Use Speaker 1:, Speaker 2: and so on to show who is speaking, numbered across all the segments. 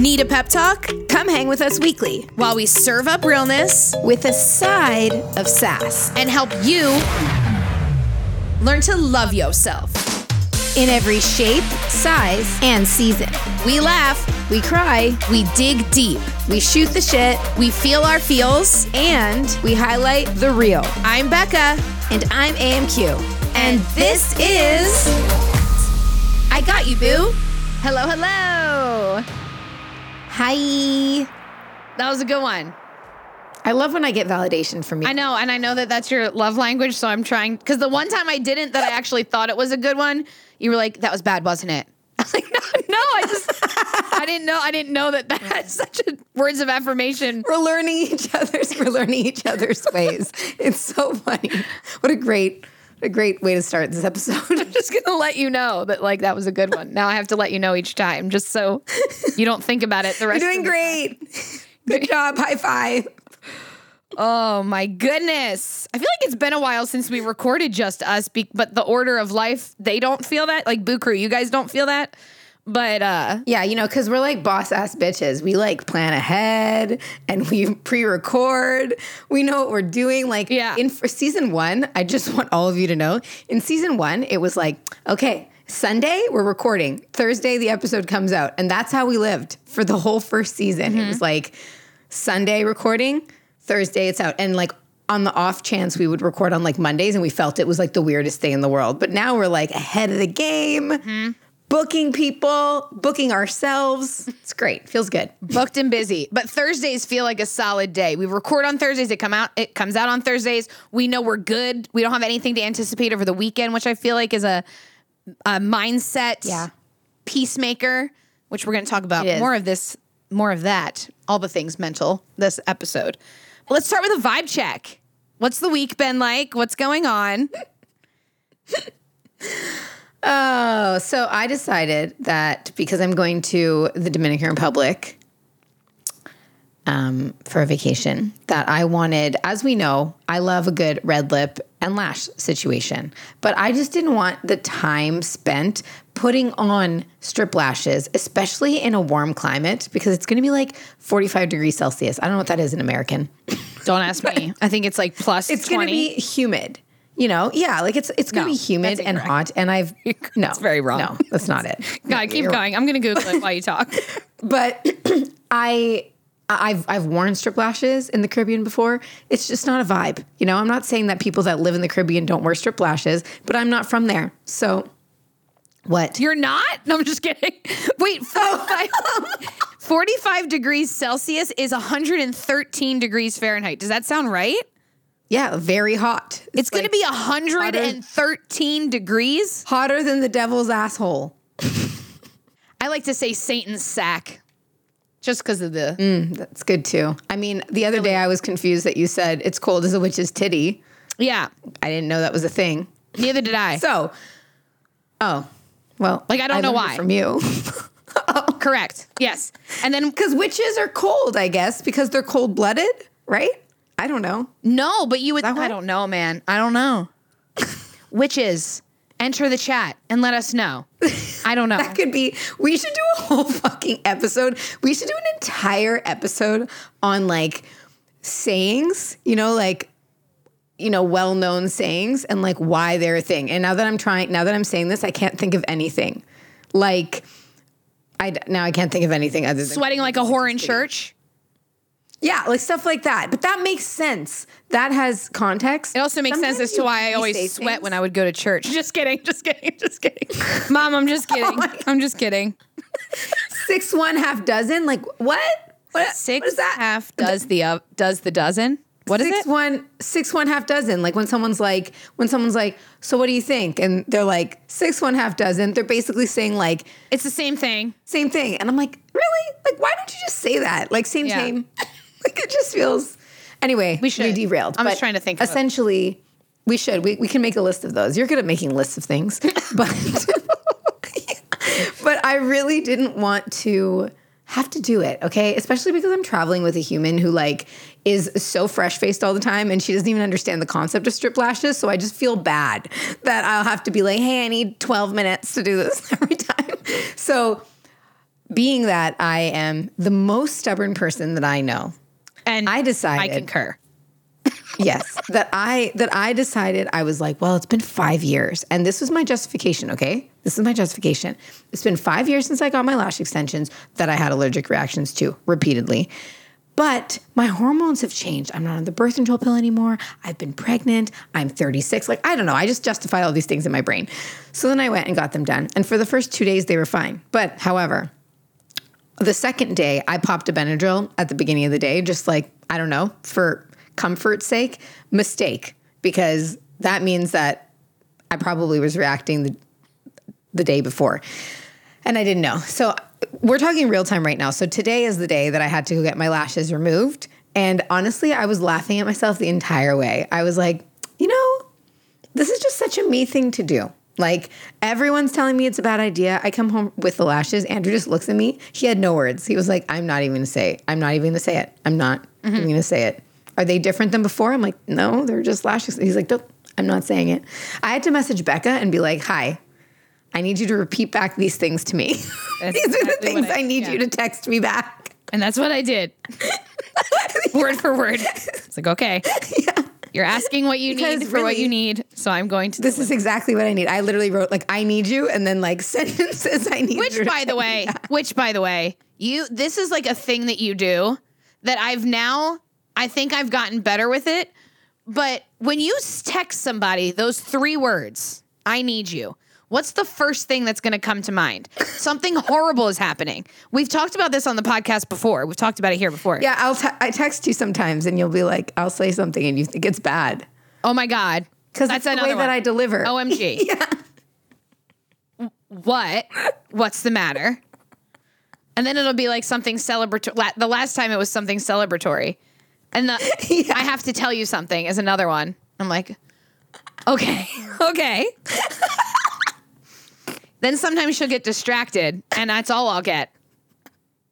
Speaker 1: Need a pep talk?
Speaker 2: Come hang with us weekly
Speaker 1: While we serve up realness
Speaker 2: with a side of sass
Speaker 1: and help you learn to love yourself.
Speaker 2: in every shape, size, and season.
Speaker 1: We laugh,
Speaker 2: We cry,
Speaker 1: we dig deep,
Speaker 2: we shoot the shit,
Speaker 1: we feel our feels.
Speaker 2: and we highlight the real.
Speaker 1: I'm Becca.
Speaker 2: And I'm AMQ. And this is
Speaker 1: I got you, boo.
Speaker 2: Hello, hello. Hi.
Speaker 1: That was a good one.
Speaker 2: I love when I get validation from you.
Speaker 1: I know, and I know that that's your love language, so I'm trying. Because the one time I didn't, that I actually thought it was a good one, you were like, "That was bad, wasn't it?" I was like, "No, no, I just, I didn't know, I didn't know that that's such a words of affirmation."
Speaker 2: We're learning each other's. We're learning each other's ways. It's so funny. What a great, a great way to start this episode.
Speaker 1: I'm just gonna let you know that like that was a good one. Now I have to let you know each time, just so you don't think about it the rest of the time.
Speaker 2: You're doing great. Good job. High five.
Speaker 1: Oh my goodness. I feel like it's been a while since we recorded just us, be- but the order of life, they don't feel that. Like Boo Crew, you guys don't feel that. But uh
Speaker 2: Yeah, you know, because we're like boss ass bitches. We like plan ahead and we pre record. We know what we're doing. Like,
Speaker 1: Yeah.
Speaker 2: in for season one, I just want all of you to know in season one, it was like, okay, Sunday, we're recording. Thursday, the episode comes out. And that's how we lived for the whole first season. It was like Sunday recording, Thursday, it's out. And like, on the off chance we would record on like Mondays and we felt it was like the weirdest thing in the world. But now we're like ahead of the game booking people, booking ourselves. It's great. Feels good.
Speaker 1: booked and busy. But Thursdays feel like a solid day. We record on Thursdays, it come out it comes out on Thursdays. We know we're good. We don't have anything to anticipate over the weekend, which I feel like is a a mindset
Speaker 2: Yeah.
Speaker 1: peacemaker, which we're going to talk about more of this, more of that, all the things mental this episode. But let's start with a vibe check. What's the week been like? What's going on?
Speaker 2: Oh, so I decided that because I'm going to the Dominican Republic um, for a vacation, that I wanted, as we know, I love a good red lip and lash situation, but I just didn't want the time spent putting on strip lashes, especially in a warm climate, because it's going to be like 45 degrees Celsius. I don't know what that is in American.
Speaker 1: Don't ask me. I think it's like plus
Speaker 2: it's
Speaker 1: 20.
Speaker 2: going to be humid. You know, yeah, like it's it's going to
Speaker 1: No,
Speaker 2: be humid and hot. And I've no,
Speaker 1: That's very wrong.
Speaker 2: No, that's not it.
Speaker 1: God, keep
Speaker 2: You're-
Speaker 1: going. I'm going to Google it while you talk.
Speaker 2: But I, I've I've worn strip lashes in the Caribbean before. It's just not a vibe. You know, I'm not saying that people that live in the Caribbean don't wear strip lashes, but I'm not from there. So, what?
Speaker 1: You're not? No, I'm just kidding. Wait, 45, 45 degrees Celsius is 113 degrees Fahrenheit. Does that sound right?
Speaker 2: Yeah, very hot.
Speaker 1: It's, going to
Speaker 2: like
Speaker 1: be 113 degrees.
Speaker 2: hotter than the devil's asshole.
Speaker 1: I like to say Satan's sack just because of the.
Speaker 2: Mm, that's good too. I mean, the other day I was confused that you said it's cold as a witch's titty.
Speaker 1: Yeah,
Speaker 2: I didn't know that was a thing.
Speaker 1: neither did I.
Speaker 2: So, oh, well,
Speaker 1: Like, I don't know why.
Speaker 2: from you.
Speaker 1: Correct. Yes. And then,
Speaker 2: Because witches are cold, I guess, because they're cold blooded, right? I don't know.
Speaker 1: no, but you would. I don't know, man. I don't know. Witches, enter the chat and let us know. I don't know.
Speaker 2: That could be, we should do a whole fucking episode. We should do an entire episode on like sayings, you know, like, you know, well known sayings and like why they're a thing. And now that I'm trying, now that I'm saying this, I can't think of anything. Like, I now I can't think of anything other than
Speaker 1: Sweating like a whore in church.
Speaker 2: Yeah, like stuff like that. But that makes sense. That has context.
Speaker 1: It also makes sense as to
Speaker 2: you-
Speaker 1: why I
Speaker 2: you
Speaker 1: always sweat
Speaker 2: things.
Speaker 1: when I would go to church. Just kidding. Just kidding. Just kidding. Mom, I'm just kidding. I'm just kidding.
Speaker 2: six one half dozen. Like what? What?
Speaker 1: Six
Speaker 2: what is that?
Speaker 1: half does the uh, does the dozen. What is
Speaker 2: six
Speaker 1: it?
Speaker 2: one six one half dozen. Like when someone's like when someone's like, so what do you think? And they're like six one half dozen. They're basically saying like
Speaker 1: It's the same thing.
Speaker 2: same thing. And I'm like, really? Like why don't you just say that? Like same
Speaker 1: Yeah.
Speaker 2: same. like it just feels. Anyway, we
Speaker 1: should.
Speaker 2: derailed.
Speaker 1: I'm just trying to think.
Speaker 2: Essentially, we should. We we can make a list of those. You're good at making lists of things, but but I really didn't want to have to do it, okay? Especially because I'm traveling with a human who like is so fresh faced all the time and she doesn't even understand the concept of strip lashes. So I just feel bad that I'll have to be like, hey, I need 12 minutes to do this every time. So being that I am the most stubborn person that I know,
Speaker 1: And
Speaker 2: I decided-
Speaker 1: I concur.
Speaker 2: yes, that I that I decided I was like, well, it's been 5 years and this was my justification, okay? This is my justification. It's been 5 years since I got my lash extensions that I had allergic reactions to repeatedly. But my hormones have changed. I'm not on the birth control pill anymore. I've been pregnant. I'm 36. Like, I don't know. I just justify all these things in my brain. So then I went and got them done. And for the first two days, they were fine. But however, the second day, I popped a Benadryl at the beginning of the day, just like, I don't know, for comfort's sake. Mistake, because that means that I probably was reacting the, the day before. And I didn't know. So we're talking real time right now. So today is the day that I had to go get my lashes removed. And honestly, I was laughing at myself the entire way. I was like, you know, this is just such a me thing to do. Like everyone's telling me it's a bad idea. I come home with the lashes. Andrew just looks at me. He had no words. He was like, I'm not even gonna say it. I'm not even gonna say it. I'm not mm-hmm. even gonna say it. Are they different than before? I'm like, no, they're just lashes. He's like, nope, I'm not saying it. I had to message Becca and be like, hi, I need you to repeat back these things to me. these are the things
Speaker 1: I-
Speaker 2: I, need
Speaker 1: yeah.
Speaker 2: you to text me back.
Speaker 1: And that's what I did. word for word. It's like, okay. You're asking what you need for what you need. So I'm going to
Speaker 2: This is exactly what I need. I literally wrote like I need you and then like sentences I need
Speaker 1: Which by the way,
Speaker 2: back.
Speaker 1: which by the way, you this is like a thing that you do that I've now I think I've gotten better with it. But when you text somebody those three words, I need you. What's the first thing that's going to come to mind? Something horrible is happening. We've talked about this on the podcast before. We've talked about it here before.
Speaker 2: Yeah, I'll te- I text you sometimes and you'll be like, I'll say something and you think it's bad.
Speaker 1: Oh my god.
Speaker 2: Because
Speaker 1: That's
Speaker 2: that's the way that. I deliver.
Speaker 1: OMG.
Speaker 2: yeah.
Speaker 1: what? What's the matter? And then it'll be like something celebratory. La- the last time it was something celebratory. And the
Speaker 2: Yeah.
Speaker 1: I have to tell you something is another one. I'm like, okay, okay. Then sometimes she'll get distracted, and that's all I'll get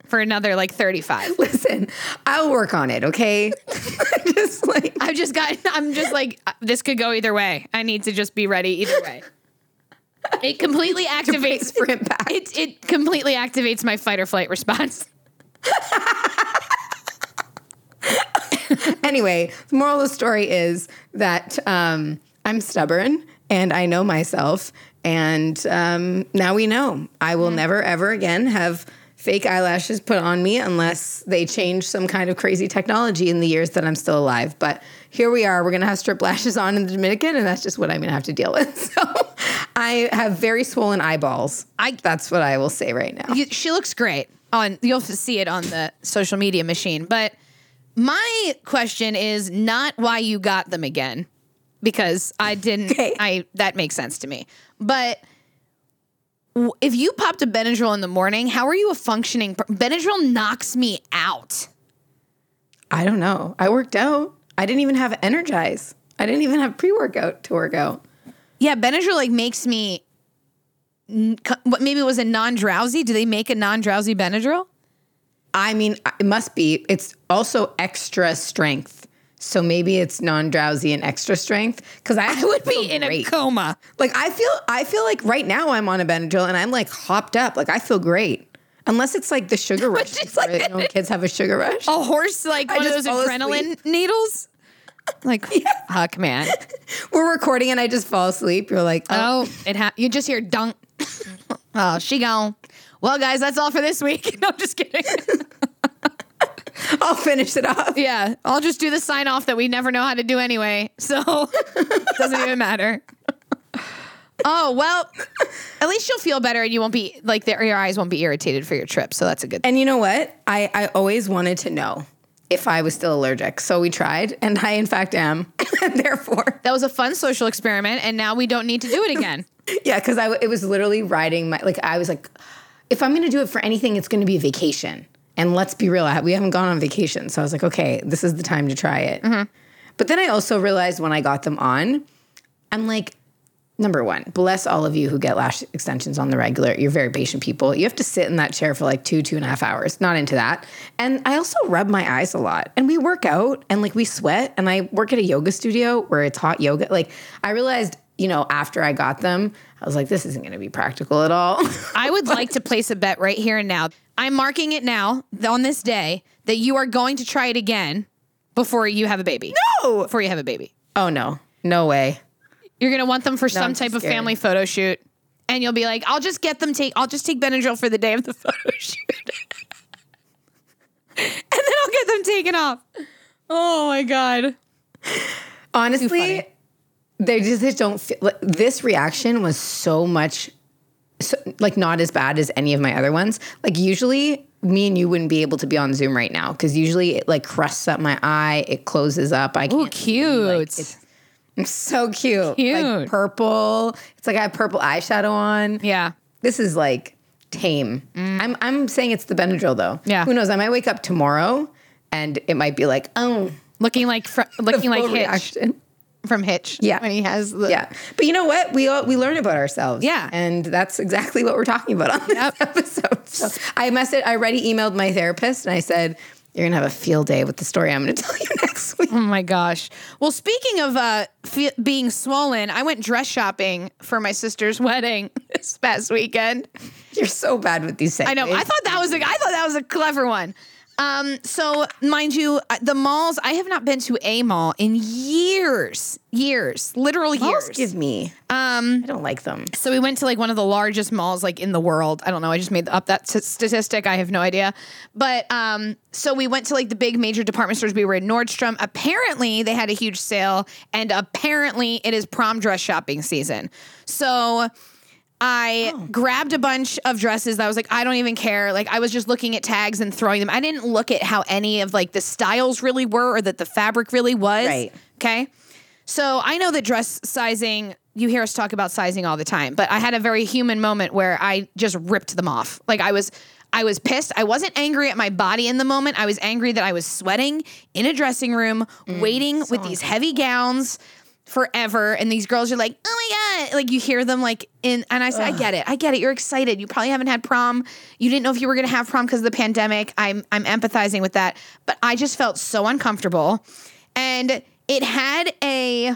Speaker 1: for another like 35.
Speaker 2: Listen, I'll work on it, okay? just like
Speaker 1: I've just got, I'm just like, uh, this could go either way. I need to just be ready either way. It completely activates
Speaker 2: sprint back.
Speaker 1: It it completely activates my fight or flight response.
Speaker 2: anyway, the moral of the story is that um, I'm stubborn and I know myself. And um, now we know I will never, ever again have fake eyelashes put on me unless they change some kind of crazy technology in the years that I'm still alive. But here we are. We're going to have strip lashes on in the Dominican, and that's just what I'm going to have to deal with. So I have very swollen eyeballs.
Speaker 1: I-
Speaker 2: that's what I will say right now.
Speaker 1: You, she looks great on. You'll see it on the social media machine. But my question is not why you got them again, because I didn't.
Speaker 2: Okay.
Speaker 1: I that makes sense to me. But if you popped a Benadryl in the morning, how are you a functioning? per- Benadryl knocks me out.
Speaker 2: I don't know. I worked out. I didn't even have Energize. I didn't even have pre workout to work out.
Speaker 1: Yeah, Benadryl like makes me. What maybe it was a non drowsy? Do they make a non drowsy Benadryl?
Speaker 2: I mean, it must be. It's also extra strength. So maybe it's non drowsy and extra strength. Because I,
Speaker 1: I would be in a coma.
Speaker 2: like I feel. I feel like right now I'm on a Benadryl and I'm like hopped up. Like I feel great. Unless it's like the sugar rush.
Speaker 1: it's like-
Speaker 2: you know, kids have a sugar rush.
Speaker 1: a horse like
Speaker 2: I
Speaker 1: one of those adrenaline needles. Like fuck, man.
Speaker 2: We're recording and I just fall asleep. You're like, oh,
Speaker 1: Oh, it ha- you just hear dunk. oh, she gone. Well, guys, that's all for this week. No, I'm just kidding.
Speaker 2: I'll finish it off.
Speaker 1: yeah, I'll just do the sign off that we never know how to do anyway. So doesn't even matter. Oh well, at least you'll feel better, and you won't be like the, your eyes won't be irritated for your trip. So that's a good.
Speaker 2: And you know what? I, I always wanted to know if I was still allergic. So we tried, and I, in fact, am. therefore,
Speaker 1: That was a fun social experiment, and now we don't need to do it again.
Speaker 2: yeah, because I it was literally riding my like I was like, if I'm going to do it for anything, it's going to be a vacation. And let's be real, we haven't gone on vacation, so I was like, okay, this is the time to try it. Mm-hmm. But then I also realized when I got them on, I'm like, number one, bless all of you who get lash extensions on the regular. You're very patient people. You have to sit in that chair for like two, two and a half hours. Not into that. And I also rub my eyes a lot. And we work out and like we sweat. And I work at a yoga studio where it's hot yoga. Like I realized, you know, after I got them, I was like, this isn't going to be practical at all.
Speaker 1: I would like to place a bet right here and now. I'm marking it now on this day that you are going to try it again before you have a baby.
Speaker 2: No.
Speaker 1: Before you have a baby.
Speaker 2: Oh no. No way.
Speaker 1: You're gonna want them for some
Speaker 2: I'm too
Speaker 1: type of family photo shoot. And you'll be like, I'll just get them take I'll just take Benadryl for the day of the photo shoot. and then I'll get them taken off. Oh my god.
Speaker 2: Honestly, they just, they don't feel like, this reaction was so much so, like not as bad as any of my other ones. Like usually me and you wouldn't be able to be on Zoom right now because usually it like crusts up my eye, it closes up. I
Speaker 1: Oh
Speaker 2: can't
Speaker 1: cute.
Speaker 2: Like, it's, it's so cute.
Speaker 1: Cute.
Speaker 2: Like purple. It's like I have purple eyeshadow on.
Speaker 1: yeah.
Speaker 2: This is like tame. I'm I'm saying it's the Benadryl though.
Speaker 1: Mm. Yeah.
Speaker 2: Who knows? I might wake up tomorrow and it might be like, oh,
Speaker 1: Looking like fr- looking like Hitch
Speaker 2: reaction.
Speaker 1: From Hitch.
Speaker 2: Yeah.
Speaker 1: When he has the
Speaker 2: Yeah. But you know what? We all, we learn about ourselves.
Speaker 1: Yeah.
Speaker 2: And that's exactly what we're talking about on this
Speaker 1: Yep.
Speaker 2: episode. So I messaged, I already emailed my therapist and I said, you're going to have a field day with the story I'm going to tell you next week.
Speaker 1: Oh my gosh. Well, speaking of uh, fe- being swollen, I went dress shopping for my sister's wedding this past weekend.
Speaker 2: You're so bad with these things.
Speaker 1: I know. I thought that was a. I thought that was a clever one. Um, so mind you, uh, the malls. I have not been to a mall in years, years, literal years.
Speaker 2: give me. Um, I don't like them.
Speaker 1: So we went to like one of the largest malls like in the world. I don't know. I just made up that s- statistic. I have no idea. But um, so we went to like the big major department stores. We were in Nordstrom. Apparently they had a huge sale, and apparently it is prom dress shopping season. So. I oh. grabbed a bunch of dresses that I was like, I don't even care. Like I was just looking at tags and throwing them. I didn't look at how any of like the styles really were or that the fabric really was.
Speaker 2: Right.
Speaker 1: Okay. So I know that dress sizing, you hear us talk about sizing all the time, but I had a very human moment where I just ripped them off. Like I was I was pissed. I wasn't angry at my body in the moment. I was angry that I was sweating in a dressing room, mm, waiting with these heavy gowns forever. And these girls are like, oh my God. Like you hear them like in, and I said, I get it. I get it. You're excited. You probably haven't had prom. You didn't know if you were going to have prom because of the pandemic. I'm, I'm empathizing with that. But I just felt so uncomfortable. And it had a,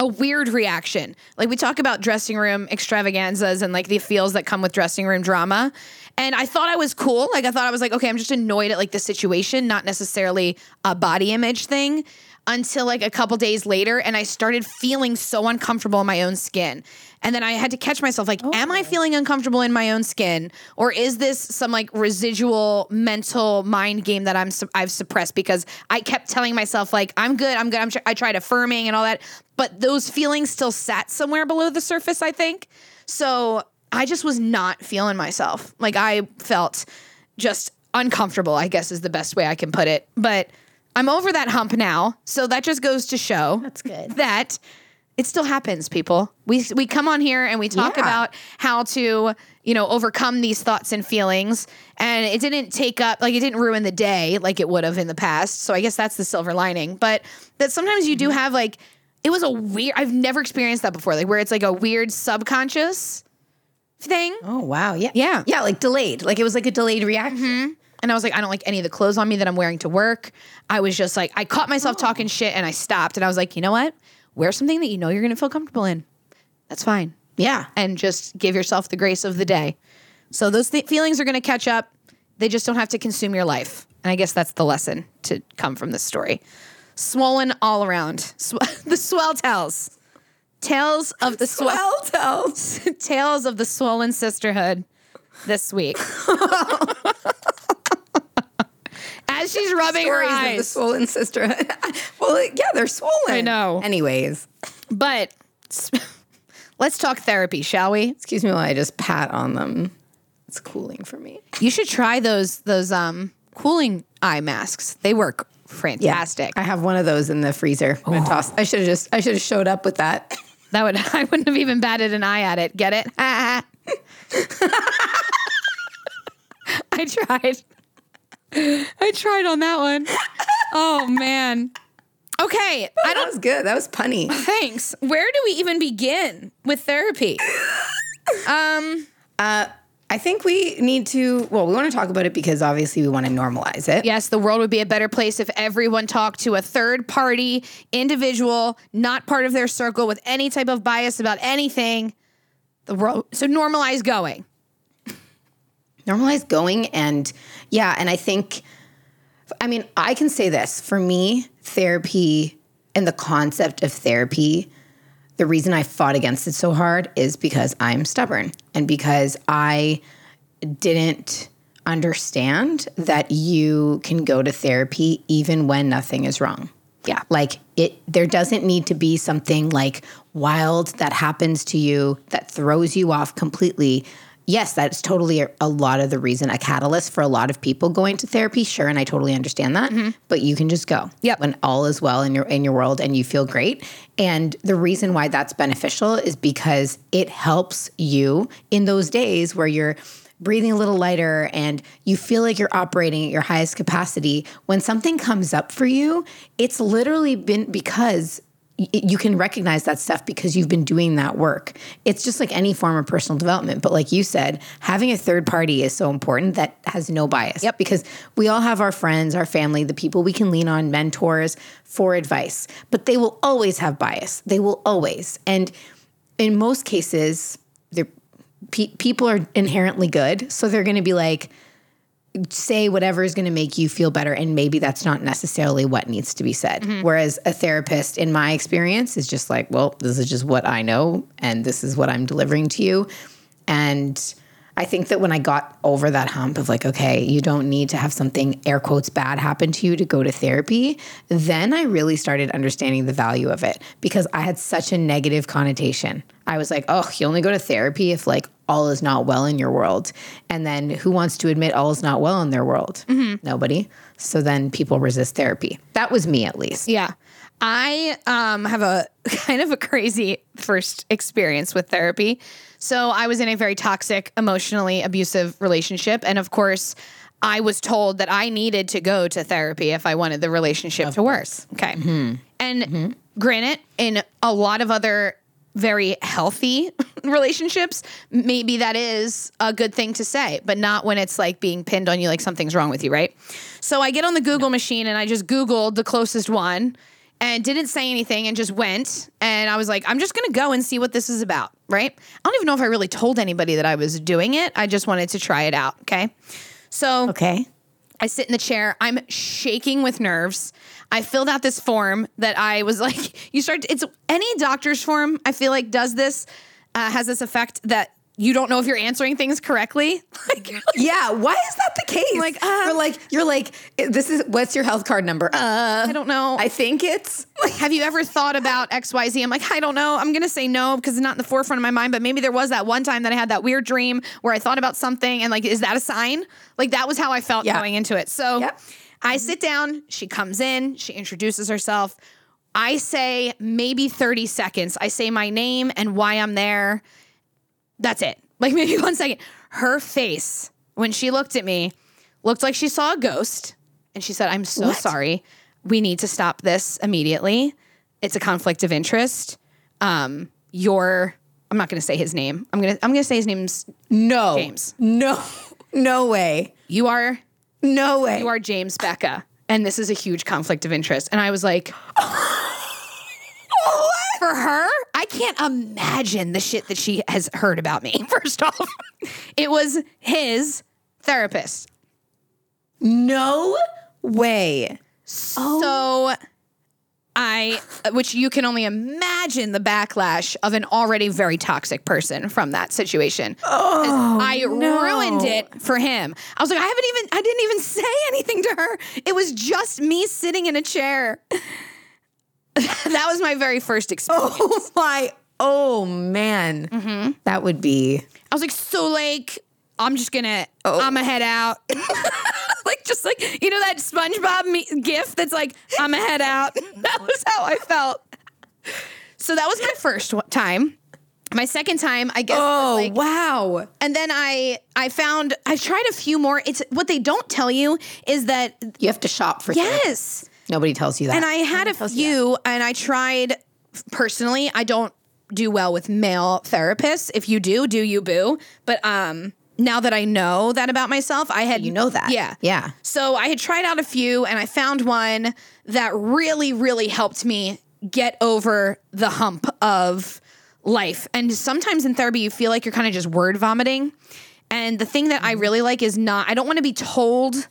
Speaker 1: a weird reaction. Like we talk about dressing room extravaganzas and like the feels that come with dressing room drama. And I thought I was cool. Like I thought I was like, okay, I'm just annoyed at like the situation, not necessarily a body image thing. Until like a couple days later, and I started feeling so uncomfortable in my own skin. And then I had to catch myself like, am I feeling uncomfortable in my own skin? Or is this some like residual mental mind game that I'm su- I've suppressed because I kept telling myself like I'm good, I'm good. I'm tr- I tried affirming and all that, but those feelings still sat somewhere below the surface, I think. So I just was not feeling myself. Like I felt just uncomfortable, I guess is the best way I can put it. But I'm over that hump now. So that just goes to show
Speaker 2: That's good.
Speaker 1: that it still happens, people. We we come on here and we talk
Speaker 2: Yeah.
Speaker 1: about how to, you know, overcome these thoughts and feelings. And it didn't take up like it didn't ruin the day like it would have in the past. So I guess that's the silver lining. But that sometimes you
Speaker 2: Mm-hmm.
Speaker 1: do have like it was a weird I've never experienced that before, like where it's like a weird subconscious thing.
Speaker 2: Oh, wow. Yeah.
Speaker 1: Yeah.
Speaker 2: Yeah. Like delayed. Like it was like a delayed reaction.
Speaker 1: And I was like, I don't like any of the clothes on me that I'm wearing to work. I was just like, I caught myself
Speaker 2: Oh.
Speaker 1: talking shit and I stopped and I was like, you know what? Wear something that you know you're going to feel comfortable in. That's fine.
Speaker 2: Yeah.
Speaker 1: And just give yourself the grace of the day. So those th- feelings are going to catch up. They just don't have to consume your life. And I guess that's the lesson to come from this story. Swollen all around. Sw- the swell tells. Tales of the swell.
Speaker 2: Well, tells.
Speaker 1: Tales of the swollen sisterhood this week. As she's rubbing her
Speaker 2: Stories of the swollen sisterhood. well, yeah, they're swollen.
Speaker 1: I know.
Speaker 2: Anyways,
Speaker 1: But let's talk therapy, shall we?
Speaker 2: excuse me while I just pat on them. It's cooling for me.
Speaker 1: You should try those those um cooling eye masks. They work fantastic.
Speaker 2: I have one of those in the freezer. I'm gonna toss. I should have just. I should have showed up with that.
Speaker 1: That would I wouldn't have even batted an eye at it. Get it? I tried. I tried on that one. Oh man. Okay, I
Speaker 2: that
Speaker 1: don't
Speaker 2: was good. That was punny.
Speaker 1: thanks. Where do we even begin with therapy? Um Uh.
Speaker 2: I think we need to. Well, we want to talk about it because obviously we want to normalize it.
Speaker 1: Yes, the world would be a better place if everyone talked to a third party individual, not part of their circle, with any type of bias about anything. The world so normalize going.
Speaker 2: normalize going and yeah and i think i mean i can say this. For me therapy and the concept of therapy the reason i fought against it so hard is because i'm stubborn and because i didn't understand that you can go to therapy even when nothing is wrong.
Speaker 1: Yeah.
Speaker 2: like it there doesn't need to be something like wild that happens to you that throws you off completely yes that's totally a, a lot of the reason a catalyst for a lot of people going to therapy. Sure and i totally understand that mm-hmm. but you can just go
Speaker 1: Yep.
Speaker 2: when all is well in your in your world and you feel great. And the reason why that's beneficial is because it helps you in those days where you're breathing a little lighter and you feel like you're operating at your highest capacity. When something comes up for you it's literally been because you can recognize that stuff because you've been doing that work. It's just like any form of personal development. But like you said, having a third party is so important that has no bias.
Speaker 1: Yep.
Speaker 2: Because we all have our friends, our family, the people we can lean on, mentors for advice, but they will always have bias. They will always. And in most cases, pe- people are inherently good. So they're going to be like, say whatever is going to make you feel better and maybe that's not necessarily what needs to be said. Mm-hmm. Whereas a therapist in my experience is just like well this is just what i know and this is what i'm delivering to you. And i think that when i got over that hump of like okay you don't need to have something air quotes bad happen to you to go to therapy then i really started understanding the value of it because i had such a negative connotation i was like oh you only go to therapy if like all is not well in your world. And then who wants to admit all is not well in their world? Nobody. So then people resist therapy. That was me at least.
Speaker 1: Yeah. I um, have a kind of a crazy first experience with therapy. So I was in a very toxic, emotionally abusive relationship. And of course, I was told that I needed to go to therapy if I wanted the relationship to work. Okay. Mm-hmm. And mm-hmm. granted, in a lot of other very healthy relationships, maybe that is a good thing to say, but not when it's like being pinned on you like something's wrong with you, right? So I get on the Google machine and I just Googled the closest one and didn't say anything and just went. And I was like, I'm just going to go and see what this is about, right? I don't even know if I really told anybody that I was doing it. I just wanted to try it out, okay? So
Speaker 2: Okay.
Speaker 1: I sit in the chair. I'm shaking with nerves. I filled out this form that I was like, you start, it's any doctor's form, I feel like does this, uh, has this effect that you don't know if you're answering things correctly. like, like,
Speaker 2: Yeah. Why is that the case?
Speaker 1: Like,
Speaker 2: you're
Speaker 1: um,
Speaker 2: like, you're like, this is what's your health card number? Uh,
Speaker 1: I don't know.
Speaker 2: I think it's like,
Speaker 1: have you ever thought about XYZ? I'm like, I don't know. I'm going to say no because it's not in the forefront of my mind, but maybe there was that one time that I had that weird dream where I thought about something and like, is that a sign? Like, that was how I felt
Speaker 2: Yeah.
Speaker 1: going into it. So
Speaker 2: Yep.
Speaker 1: I sit down, she comes in, she introduces herself. I say maybe 30 seconds. I say my name and why I'm there. That's it. Like maybe one second. Her face, when she looked at me, looked like she saw a ghost. And she said, I'm so
Speaker 2: What?
Speaker 1: sorry. We need to stop this immediately. It's a conflict of interest. Um, you're I'm not gonna say his name. I'm gonna I'm gonna say his name's
Speaker 2: no,
Speaker 1: James.
Speaker 2: no, no way,
Speaker 1: you are
Speaker 2: no way.
Speaker 1: you are James Becca. And this is a huge conflict of interest. And I was like, for her, I can't imagine the shit that she has heard about me. First off, it was his therapist.
Speaker 2: no way. Oh.
Speaker 1: So I, which you can only imagine the backlash of an already very toxic person from that situation. Oh, I ruined it for him. I was like, I haven't even, I didn't even say anything to her. It was just me sitting in a chair. that was my very first experience.
Speaker 2: Oh my. Oh man. Mm-hmm. That would be.
Speaker 1: I was like, so like, I'm just gonna, oh. I'm gonna head out. like, just like, you know, that SpongeBob me- gif that's like, I'm gonna head out. that was how I felt. So that was my first time. My second time, I guess.
Speaker 2: Oh
Speaker 1: like,
Speaker 2: wow.
Speaker 1: and then I, I found, I tried a few more. It's what they don't tell you is that
Speaker 2: You have to shop for.
Speaker 1: yes,
Speaker 2: Nobody tells you that.
Speaker 1: and I had a few, and I tried personally. I don't do well with male therapists. If you do, do you boo? But um, now that I know that about myself, I had
Speaker 2: you know that.
Speaker 1: yeah,
Speaker 2: Yeah.
Speaker 1: So I had tried out a few, and I found one that really, really helped me get over the hump of life. And sometimes in therapy, you feel like you're kind of just word vomiting. And the thing that I really like is not, I don't want to be told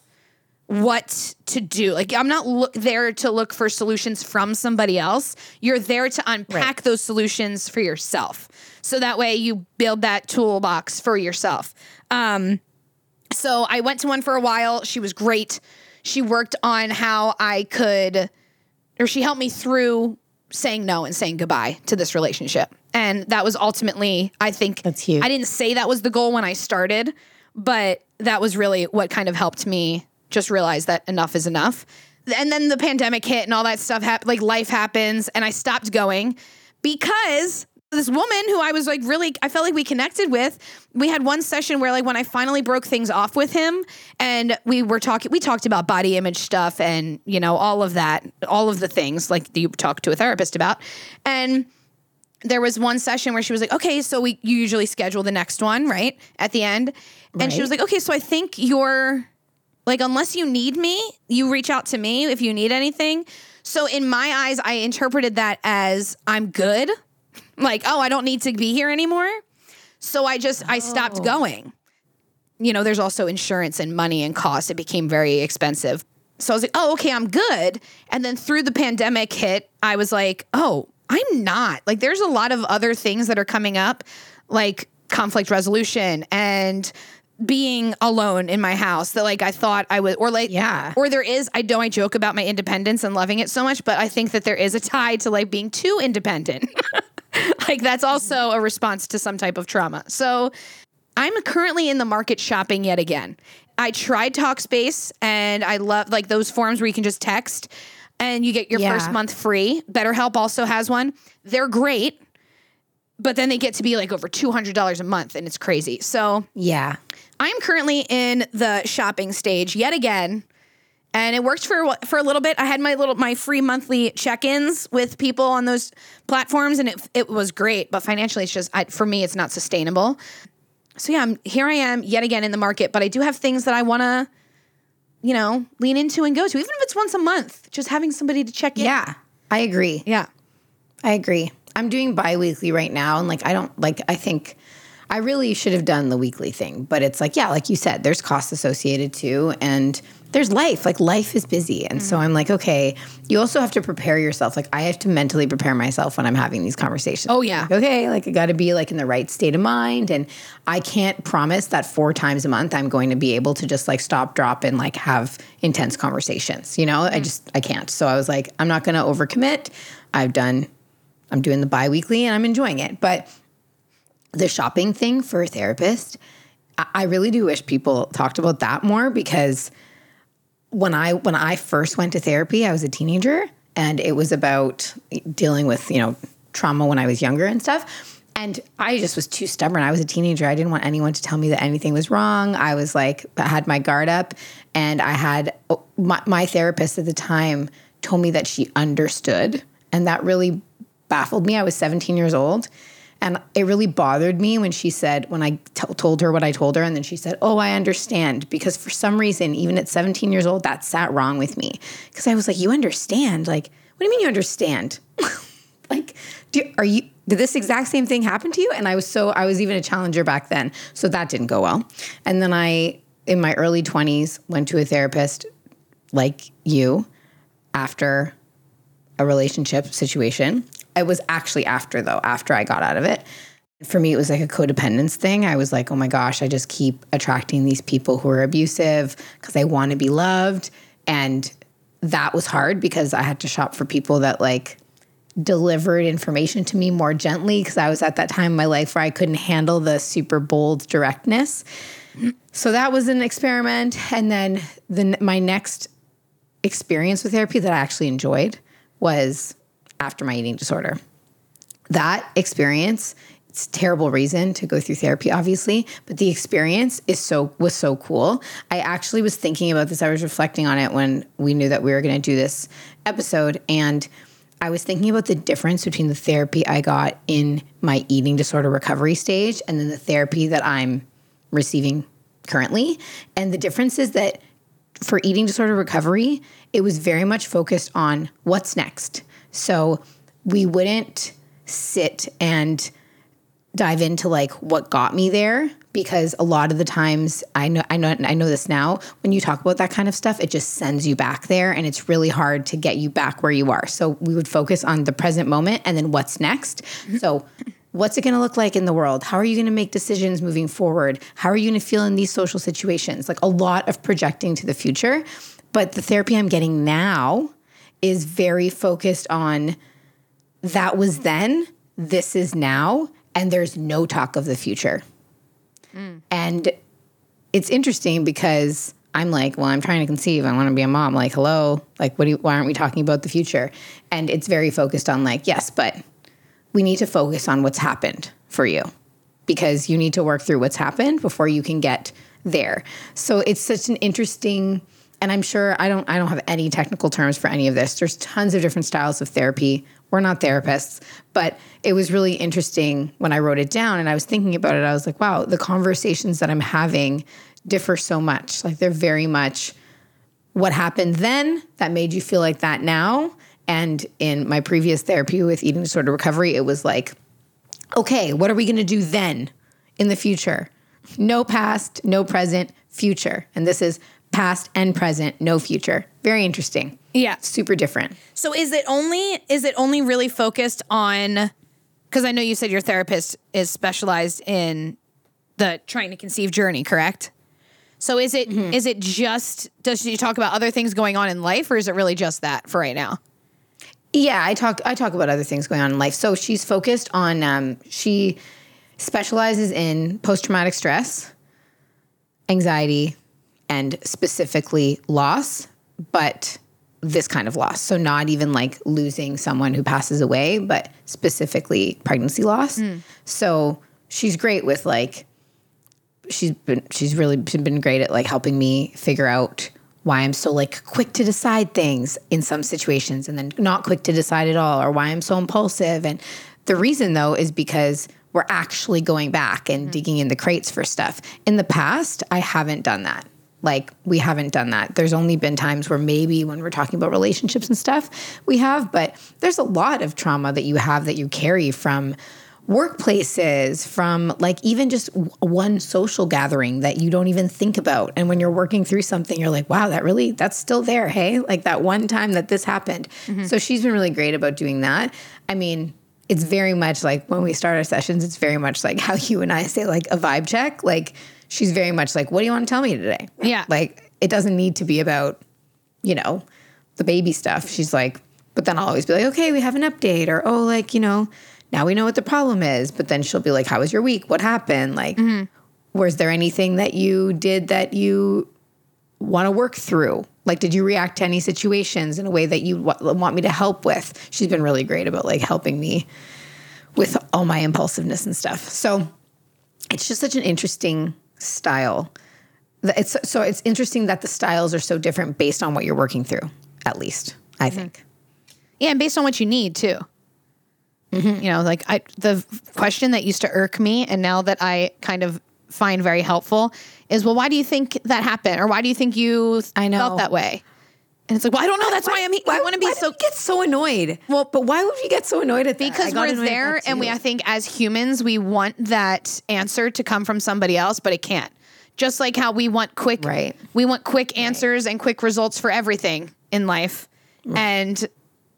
Speaker 1: what to do. Like I'm not look there to look for solutions from somebody else. You're there to unpack
Speaker 2: Right.
Speaker 1: those solutions for yourself. So that way you build that toolbox for yourself. Um so I went to one for a while. She was great. She worked on how I could or she helped me through saying no and saying goodbye to this relationship. And that was ultimately, I think
Speaker 2: That's huge.
Speaker 1: I didn't say that was the goal when I started, but that was really what kind of helped me just realized that enough is enough. And then the pandemic hit and all that stuff happened, like life happens, and I stopped going because this woman who I was like really, I felt like we connected with. We had one session where, like, when I finally broke things off with him, and we were talking, we talked about body image stuff and, you know, all of that, all of the things like you talk to a therapist about. And there was one session where she was like, okay, so we you usually schedule the next one, right? At the end. And she was like, okay, so I think you're like, unless you need me, you reach out to me if you need anything. So in my eyes, I interpreted that as I'm good. Like, oh, I don't need to be here anymore. So I just I stopped oh. going. You know, there's also insurance and money and costs. It became very expensive. So I was like, oh, okay, I'm good. And then through the pandemic hit, I was like, oh, I'm not. Like, there's a lot of other things that are coming up, like conflict resolution and being alone in my house that like I thought I would or like
Speaker 2: Yeah.
Speaker 1: or there is I know I joke about my independence and loving it so much but I think that there is a tie to like being too independent like that's also a response to some type of trauma so I'm currently in the market shopping yet again. I tried Talkspace and I love like those forums where you can just text and you get your
Speaker 2: Yeah.
Speaker 1: first month free. BetterHelp also has one. They're great, but then they get to be like over $200 a month and it's crazy. So
Speaker 2: Yeah.
Speaker 1: I'm currently in the shopping stage yet again. And it worked for a for a little bit. I had my little my free monthly check-ins with people on those platforms, and it it was great. But financially, it's just I, for me, it's not sustainable. So yeah, I'm here. I am yet again in the market, but I do have things that I want to, you know, lean into and go to, even if it's once a month. Just having somebody to check in.
Speaker 2: Yeah. I agree.
Speaker 1: yeah.
Speaker 2: I agree. I'm doing bi-weekly right now and like I don't like I think I really should have done the weekly thing, but it's like yeah, like you said, there's costs associated too and there's life. Like life is busy. And so I'm like, okay, you also have to prepare yourself. Like I have to mentally prepare myself when I'm having these conversations.
Speaker 1: Oh, yeah.
Speaker 2: Like, okay, like I got to be like in the right state of mind and I can't promise that four times a month I'm going to be able to just like stop, drop and like have intense conversations. You know, I mm. just I can't. So I was like, I'm not going to overcommit. I've done I'm doing the bi-weekly and I'm enjoying it. But the shopping thing for a therapist, I really do wish people talked about that more because when I when I first went to therapy, I was a teenager and it was about dealing with, you know, trauma when I was younger and stuff. And I just was too stubborn. I was a teenager. I didn't want anyone to tell me that anything was wrong. I was like, I had my guard up. And I had oh, my, my therapist at the time told me that she understood. And that really baffled me. I was 17 years old. And it really bothered me when she said, when I t- told her what I told her, and then she said, Oh, I understand. Because for some reason, even at 17 years old, that sat wrong with me. Because I was like, You understand? Like, what do you mean you understand? like, do, are you, did this exact same thing happen to you? And I was so, I was even a challenger back then. So that didn't go well. And then I, in my early 20s, went to a therapist like you after a relationship situation. It was actually after though, after I got out of it. For me, it was like a codependence thing. I was like, oh my gosh, I just keep attracting these people who are abusive because I want to be loved. And that was hard because I had to shop for people that like delivered information to me more gently because I was at that time in my life where I couldn't handle the super bold directness. So that was an experiment. And then the my next experience with therapy that I actually enjoyed was after my eating disorder. That experience, it's a terrible reason to go through therapy, obviously, but the experience is so was so cool. I actually was thinking about this. I was reflecting on it when we knew that we were going to do this episode, and I was thinking about the difference between the therapy I got in my eating disorder recovery stage and then the therapy that I'm receiving currently. And the difference is that for eating disorder recovery, it was very much focused on what's next. So we wouldn't sit and dive into like what got me there because a lot of the times I know I know I know this now when you talk about that kind of stuff it just sends you back there and it's really hard to get you back where you are. So we would focus on the present moment and then what's next. So what's it going to look like in the world? How are you going to make decisions moving forward? How are you going to feel in these social situations? Like a lot of projecting to the future. But the therapy I'm getting now is very focused on that was then, this is now, and there's no talk of the future. Mm. And it's interesting because I'm like, well, I'm trying to conceive. I want to be a mom. Like, hello, like, what? Do you, why aren't we talking about the future? And it's very focused on like, yes, but we need to focus on what's happened for you because you need to work through what's happened before you can get there. So it's such an interesting and I'm sure I don't I don't have any technical terms for any of this. There's tons of different styles of therapy. We're not therapists, but it was really interesting when I wrote it down and I was thinking about it. I was like, wow, the conversations that I'm having differ so much. Like they're very much what happened then that made you feel like that now. And in my previous therapy with eating disorder recovery, it was like, okay, what are we going to do then in the future? No past, no present, future. And this is past and present, no future. Very interesting.
Speaker 1: Yeah.
Speaker 2: Super different.
Speaker 1: So is it only is it only really focused on because I know you said your therapist is specialized in the trying to conceive journey, correct? So is it mm-hmm. is it just does she talk about other things going on in life or is it really just that for right now?
Speaker 2: Yeah, I talk I talk about other things going on in life. So she's focused on um, she specializes in post traumatic stress, anxiety, and specifically loss, but this kind of loss. So not even like losing someone who passes away, but specifically pregnancy loss. So she's great with like she's been she's really been great at like helping me figure out why I'm so like quick to decide things in some situations and then not quick to decide at all or why I'm so impulsive and the reason though is because we're actually going back and mm-hmm. digging in the crates for stuff. In the past, I haven't done that. Like we haven't done that. There's only been times where maybe when we're talking about relationships and stuff, we have, but there's a lot of trauma that you have that you carry from workplaces, from like even just one social gathering that you don't even think about. And when you're working through something, you're like, wow, that really, that's still there. Hey, like that one time that this happened. Mm-hmm. So she's been really great about doing that. I mean, it's very much like when we start our sessions, it's very much like how you and I say, like a vibe check. Like she's very much like, what do you want to tell me today?
Speaker 1: Yeah.
Speaker 2: Like it doesn't need to be about, you know, the baby stuff. She's like, but then I'll always be like, okay, we have an update, or oh, like, you know, now we know what the problem is. But then she'll be like, how was your week? What happened? Like, mm-hmm. was there anything that you did that you want to work through? Like, did you react to any situations in a way that you w- want me to help with? She's been really great about like helping me with all my impulsiveness and stuff. So it's just such an interesting style. It's so it's interesting that the styles are so different based on what you're working through. At least I mm-hmm. think.
Speaker 1: Yeah, and based on what you need too. Mm-hmm. You know, like I the question that used to irk me and now that I kind of find very helpful is well, why do you think that happened? Or why do you think you
Speaker 2: I know.
Speaker 1: felt that way? And it's like, well, I don't know. That's why, I'm here. I want to be
Speaker 2: why
Speaker 1: so
Speaker 2: get so annoyed. Well, but why would you get so annoyed at that?
Speaker 1: because we're there and we. I think as humans we want that answer to come from somebody else, but it can't. Just like how we want quick
Speaker 2: Right.
Speaker 1: we want quick answers and quick results for everything in life. And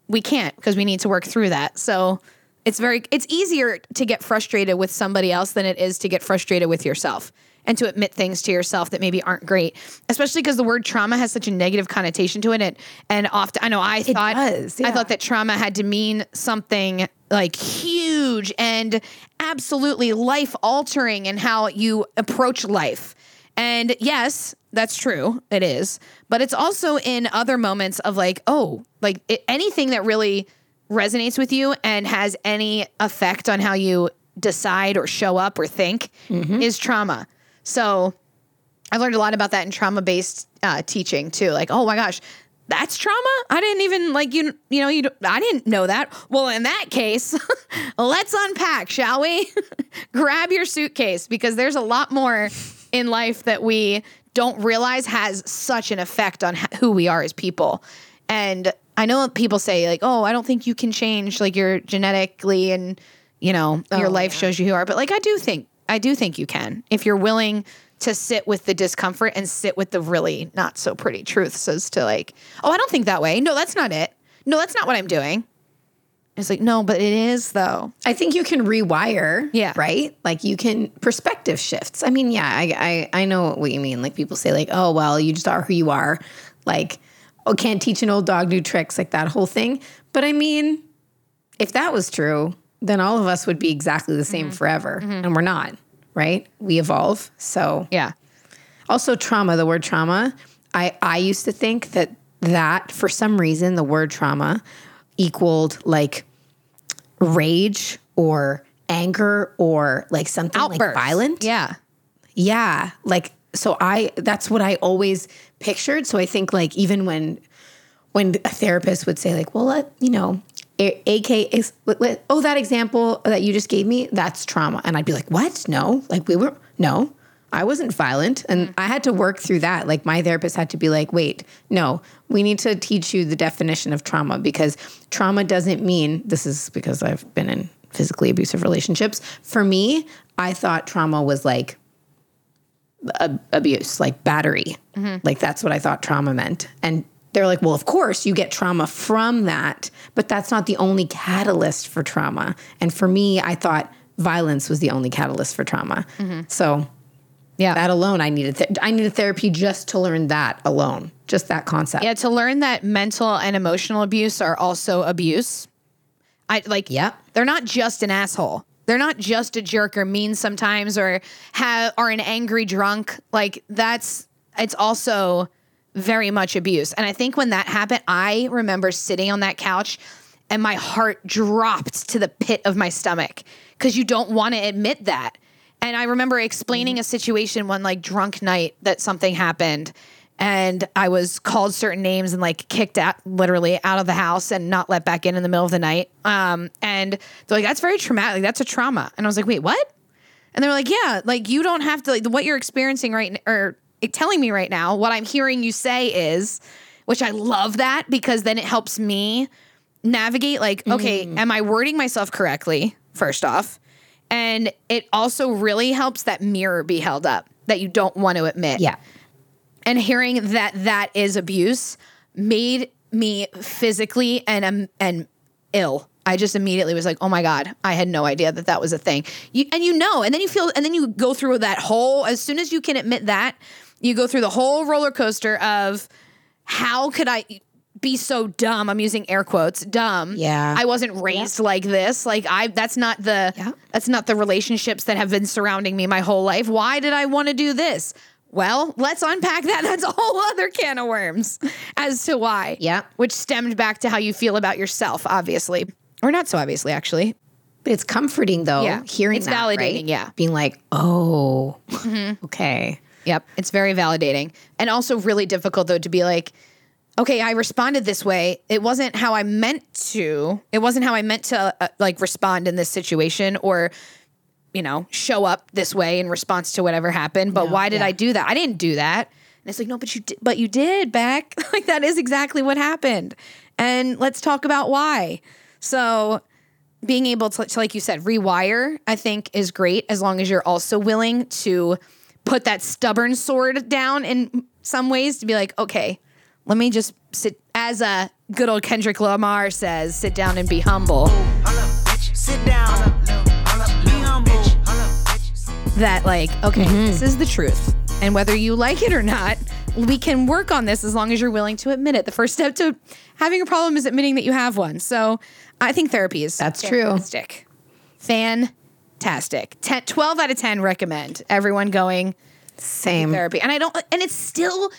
Speaker 1: we can't because we need to work through that. So it's very it's easier to get frustrated with somebody else than it is to get frustrated with yourself and to admit things to yourself that maybe aren't great. Especially because the word trauma has such a negative connotation to it. And, and often I know I thought
Speaker 2: does,
Speaker 1: I thought that trauma had to mean something like huge and absolutely life altering in how you approach life. And yes, that's true. It is. But it's also in other moments of like, oh, like it, anything that really resonates with you and has any effect on how you decide or show up or think is trauma. So I've learned a lot about that in trauma based uh, teaching too. Like, oh my gosh, that's trauma. I didn't even like you. You know, you. I didn't know that. Well, in that case, let's unpack, shall we? Grab your suitcase because there's a lot more in life that we don't realize has such an effect on who we are as people. And I know people say like, oh, I don't think you can change like you're genetically and you know your
Speaker 2: Oh,
Speaker 1: life
Speaker 2: yeah.
Speaker 1: shows you who you are. But like, I do think. I do think you can if you're willing to sit with the discomfort and sit with the really not so pretty truths as to like, oh, I don't think that way. No, that's not it. No, that's not what I'm doing. It's like, no, but it is though.
Speaker 2: I think you can rewire.
Speaker 1: Yeah.
Speaker 2: Right? Like you can perspective shifts. I mean, yeah, I, I I know what you mean. Like people say, like, oh well, you just are who you are. Like, oh, can't teach an old dog new tricks, like that whole thing. But I mean, if that was true, then all of us would be exactly the same mm-hmm. forever. Mm-hmm. And we're not, right? We evolve. So
Speaker 1: Yeah.
Speaker 2: also trauma, the word trauma, I, I used to think that that for some reason the word trauma equaled like rage or anger or like something like
Speaker 1: Outburst.
Speaker 2: violent.
Speaker 1: Yeah.
Speaker 2: Yeah. Like so I that's what I always pictured. So I think like even when when a therapist would say like, well, let, you know, A- AK is let- let- oh that example that you just gave me, that's trauma. And I'd be like, "What? No. Like we were no. I wasn't violent." And mm. I had to work through that. Like my therapist had to be like, "Wait, no. We need to teach you the definition of trauma because trauma doesn't mean this is because I've been in physically abusive relationships. For me, I thought trauma was like abuse, like battery. Mm-hmm. Like that's what I thought trauma meant. And they're like, well, of course you get trauma from that, but that's not the only catalyst for trauma. And for me, I thought violence was the only catalyst for trauma. Mm-hmm. So
Speaker 1: Yeah.
Speaker 2: that alone, I needed th- I needed therapy just to learn that alone, just that concept.
Speaker 1: Yeah, to learn that mental and emotional abuse are also abuse. I like
Speaker 2: Yep.
Speaker 1: they're not just an asshole. They're not just a jerk or mean sometimes or have are an angry drunk. Like that's it's also very much abuse. And I think when that happened, I remember sitting on that couch and my heart dropped to the pit of my stomach because you don't want to admit that. And I remember explaining mm-hmm. a situation one like drunk night that something happened and I was called certain names and like kicked out literally out of the house and not let back in in the middle of the night. Um, and they're like, that's very traumatic. Like, that's a trauma. And I was like, wait, what? And they were like, yeah, like you don't have to, like what you're experiencing right or telling me right now, what I'm hearing you say is, which I love that because then it helps me navigate like, okay, am I wording myself correctly? First off. And it also really helps that mirror be held up that you don't want to admit
Speaker 2: Yeah.
Speaker 1: And hearing that that is abuse made me physically and um, and ill. I just immediately was like, "Oh my god, I had no idea that that was a thing." You and you know, and then you feel, and then you go through that whole. As soon as you can admit that, you go through the whole roller coaster of how could I be so dumb? I'm using air quotes, dumb.
Speaker 2: Yeah.
Speaker 1: I wasn't raised like this. Like I, that's not the
Speaker 2: Yeah.
Speaker 1: that's not the relationships that have been surrounding me my whole life. Why did I want to do this? Well, let's unpack that. That's a whole other can of worms as to why.
Speaker 2: Yeah.
Speaker 1: Which stemmed back to how you feel about yourself, obviously. Or not so obviously, actually.
Speaker 2: But it's comforting though,
Speaker 1: Yeah.
Speaker 2: hearing
Speaker 1: It's
Speaker 2: that,
Speaker 1: validating,
Speaker 2: right?
Speaker 1: yeah.
Speaker 2: Being like, oh,
Speaker 1: Mm-hmm.
Speaker 2: okay.
Speaker 1: Yep. It's very validating. And also really difficult, though, to be like, okay, I responded this way. It wasn't how I meant to. It wasn't how I meant to uh, like respond in this situation or, you know, show up this way in response to whatever happened. But why did
Speaker 2: yeah.
Speaker 1: I do that? I didn't do that. And it's like, no, but you did, but you did, Beck. like that is exactly what happened. And let's talk about why. So being able to, to, like you said, rewire, I think is great as long as you're also willing to put that stubborn sword down in some ways to be like, okay, let me just sit, as a good old Kendrick Lamar says, sit down and be humble.
Speaker 3: Sit down.
Speaker 1: That, like, okay, this is the truth. And whether you like it or not, we can work on this as long as you're willing to admit it. The first step to having a problem is admitting that you have one. So I think therapy is
Speaker 2: That's true.
Speaker 1: fantastic. Fantastic. 10, 12 out of 10 recommend everyone going
Speaker 2: Same.
Speaker 1: therapy. And I don't and it's still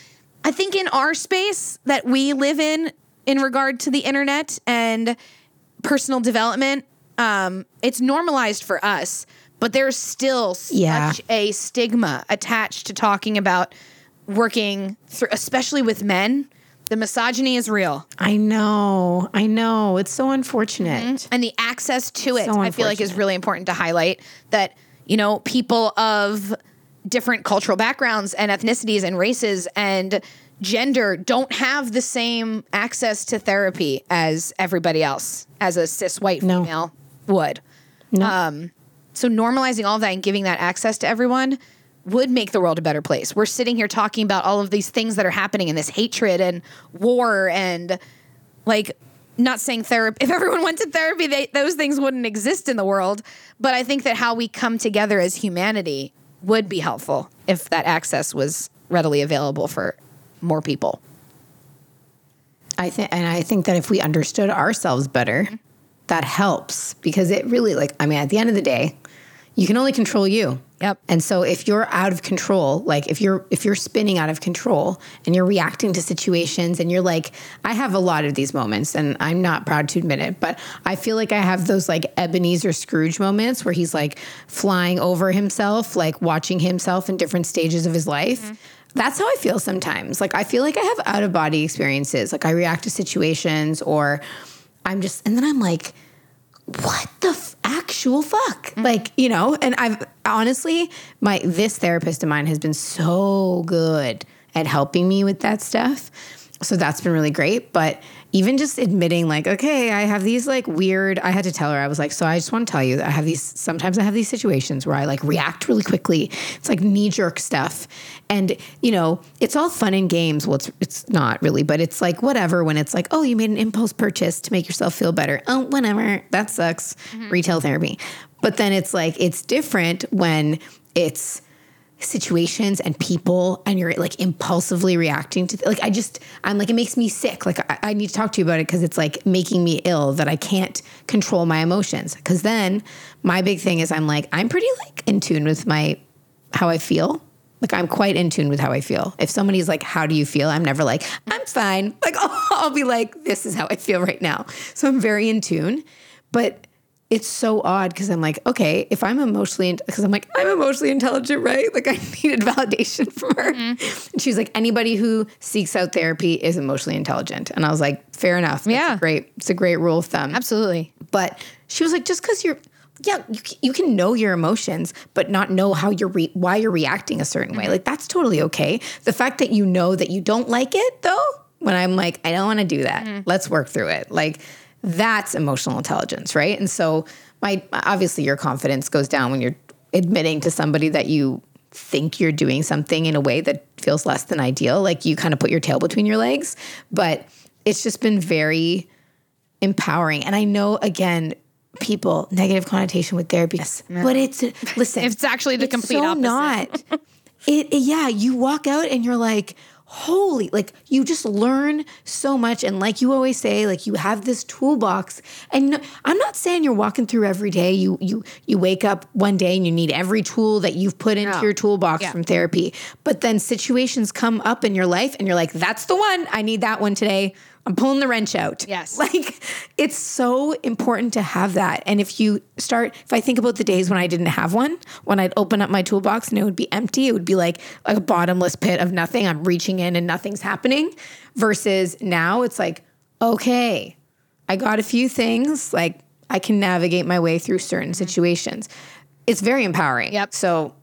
Speaker 1: I think in our space that we live in in regard to the internet and personal development, um, it's normalized for us, but there's still
Speaker 2: Yeah.
Speaker 1: such a stigma attached to talking about working through especially with men. The misogyny is real.
Speaker 2: I know. I know. It's so unfortunate.
Speaker 1: and the access to it
Speaker 2: So
Speaker 1: i feel like is really important to highlight that you know people of different cultural backgrounds and ethnicities and races and gender don't have the same access to therapy as everybody else as a cis white
Speaker 2: No.
Speaker 1: female would
Speaker 2: No.
Speaker 1: um So normalizing all of that and giving that access to everyone would make the world a better place. We're sitting here talking about all of these things that are happening and this hatred and war and like not saying therapy if everyone went to therapy they, those things wouldn't exist in the world. But i think that how we come together as humanity would be helpful if that access was readily available for more people.
Speaker 2: I think, and I think that if we understood ourselves better, mm-hmm. that helps because it really, like, I mean, at the end of the day, you can only control you.
Speaker 1: Yep.
Speaker 2: And so if you're out of control, like if you're if you're spinning out of control and you're reacting to situations and you're like I have a lot of these moments and I'm not proud to admit it, but I feel like I have those like Ebenezer Scrooge moments where he's like flying over himself, like watching himself in different stages of his life. Mm-hmm. That's how I feel sometimes. Like I feel like I have out of body experiences. Like I react to situations or I'm just and then I'm like what the f- actual fuck? Like you know and i've honestly my this therapist of mine has been so good at helping me with that stuff. So that's been really great but even just admitting like okay i have these like weird i had to tell her i was like so i just want to tell you that i have these sometimes i have these situations where i like react really quickly. It's like knee jerk stuff. And you know it's all fun and games. Well it's it's not really but it's like whatever when it's like oh you made an impulse purchase to make yourself feel better. Oh whatever. That sucks. Mm-hmm. Retail therapy. But then it's like it's different when it's situations and people and you're like impulsively reacting to like i just i'm like it makes me sick. Like i, I need to talk to you about it because it's like making me ill that i can't control my emotions. Because then my big thing is i'm like i'm pretty like in tune with my how i feel. Like i'm quite in tune with how i feel. If somebody's like how do you feel? I'm never like i'm fine. Like i'll, I'll be like this is how i feel right now. So i'm very in tune. But it's so odd because I'm like, okay, if I'm emotionally, because I'm like, I'm emotionally intelligent, right? Like I needed validation from her.
Speaker 1: Mm-hmm.
Speaker 2: And she's like, anybody who seeks out therapy is emotionally intelligent. And I was like, fair enough. That's
Speaker 1: Yeah.
Speaker 2: a great. It's a great rule of thumb.
Speaker 1: absolutely
Speaker 2: But she was like, just because you're, yeah, you, you can know your emotions, but not know how you're re- why you're reacting a certain way. Like that's totally okay. The fact that you know that you don't like it, though, when I'm like, I don't want to do that. Let's work through it. Like that's emotional intelligence, right? And so my obviously your confidence goes down when you're admitting to somebody that you think you're doing something in a way that feels less than ideal. Like you kind of put your tail between your legs, but it's just been very empowering. And I know again, people negative connotation with therapy, yes. but it's listen.
Speaker 1: It's actually the
Speaker 2: it's
Speaker 1: complete
Speaker 2: so
Speaker 1: opposite.
Speaker 2: Not. It, it- yeah. You walk out and you're like, holy, like you just learn so much. And like you always say, like you have this toolbox. And no- I'm not saying you're walking through every day. You you you wake up one day and you need every tool that you've put into
Speaker 1: No.
Speaker 2: your toolbox
Speaker 1: Yeah.
Speaker 2: from therapy. But then situations come up in your life and you're like, that's the one. I need that one today. I'm pulling the wrench out.
Speaker 1: Yes.
Speaker 2: Like it's so important to have that. And if you start, if I think about the days when I didn't have one, when I'd open up my toolbox and it would be empty, it would be like, like a bottomless pit of nothing. I'm reaching in and nothing's happening. Versus now it's like, okay, I got a few things. Like I can navigate my way through certain mm-hmm. situations. It's very empowering.
Speaker 1: Yep.
Speaker 2: So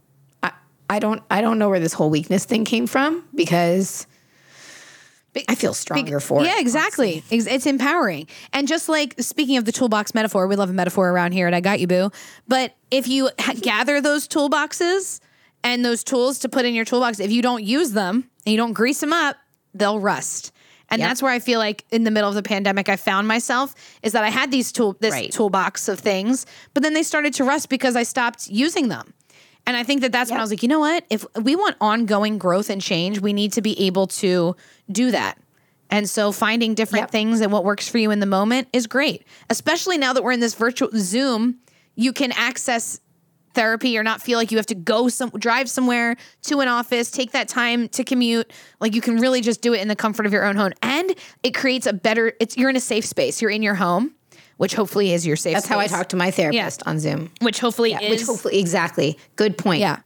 Speaker 2: I, I don't I don't know where this whole weakness thing came from because I feel stronger for it.
Speaker 1: yeah, exactly. Ex- It's empowering. And just like speaking of the toolbox metaphor, we love a metaphor around here, and I got you, boo. But if you ha- gather those toolboxes and those tools to put in your toolbox, if you don't use them and you don't grease them up, they'll rust. And
Speaker 2: Yep.
Speaker 1: that's where I feel like in the middle of the pandemic, I found myself is that I had these tool this
Speaker 2: Right.
Speaker 1: toolbox of things, but then they started to rust because I stopped using them. And I think that that's when I was like, you know what? If we want ongoing growth and change, we need to be able to do that. And so finding different
Speaker 2: Yep.
Speaker 1: things and what works for you in the moment is great. Especially now that we're in this virtual Zoom, you can access therapy or not feel like you have to go some drive somewhere to an office, take that time to commute. Like you can really just do it in the comfort of your own home. And it creates a better it's you're in a safe space. You're in your home, which hopefully is your safe space.
Speaker 2: That's how I talk to my therapist on Zoom.
Speaker 1: Which hopefully
Speaker 2: Yeah,
Speaker 1: is
Speaker 2: which hopefully exactly. Good point.
Speaker 1: Yeah.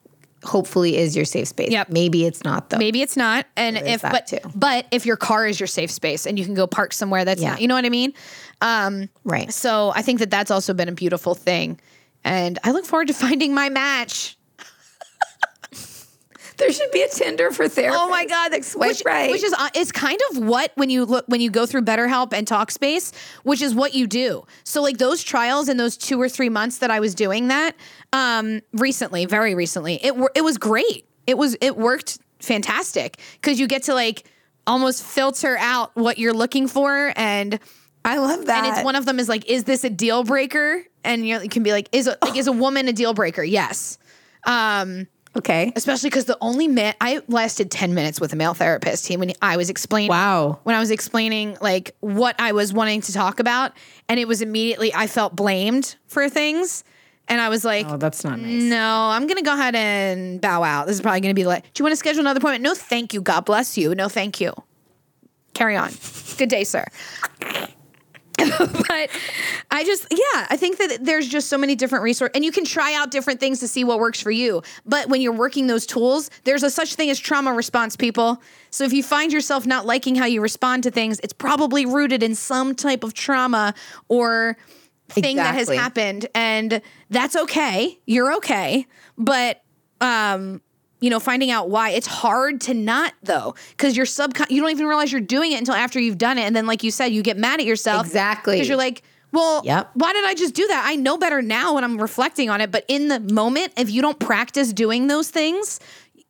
Speaker 2: Hopefully is your safe space.
Speaker 1: Yep.
Speaker 2: Maybe it's not though.
Speaker 1: Maybe it's not. And
Speaker 2: There
Speaker 1: if but
Speaker 2: too.
Speaker 1: but if your car is your safe space and you can go park somewhere that's
Speaker 2: Yeah.
Speaker 1: not, you know what I mean? Um
Speaker 2: Right.
Speaker 1: so I think that that's also been a beautiful thing. And I look forward to finding my match.
Speaker 2: There should be a Tinder for therapy.
Speaker 1: Oh my god, that's
Speaker 2: swipe
Speaker 1: which,
Speaker 2: right.
Speaker 1: which is uh, it's kind of what when you look when you go through BetterHelp and Talkspace, which is what you do. So like those trials in those two or three months that I was doing that um, recently, very recently, it it was great. It was it worked fantastic because you get to like almost filter out what you're looking for and
Speaker 2: I love that.
Speaker 1: and it's one of them is like is this a deal breaker and you, know, you can be like is a, like is a woman a deal breaker yes um
Speaker 2: okay.
Speaker 1: especially because the only man I lasted 10 minutes with a male therapist he when I was explaining
Speaker 2: Wow.
Speaker 1: when I was explaining like what I was wanting to talk about and it was immediately I felt blamed for things and I was like
Speaker 2: Oh, that's not nice.
Speaker 1: no, I'm gonna go ahead and bow out. This is probably gonna be like, do you want to schedule another appointment? No, thank you. God bless you. No, thank you. Carry on. Good day, sir. but I just, yeah, I think that there's just so many different resources, and you can try out different things to see what works for you. But when you're working those tools, there's a such thing as trauma response, people. So if you find yourself not liking how you respond to things, it's probably rooted in some type of trauma or thing that has happened, and that's okay. You're okay, but um you know finding out why it's hard to not though because you're subcon you don't even realize you're doing it until after you've done it and then like you said you get mad at yourself
Speaker 2: Exactly.
Speaker 1: because you're like well
Speaker 2: Yep.
Speaker 1: why did i just do that i know better now when i'm reflecting on it but in the moment if you don't practice doing those things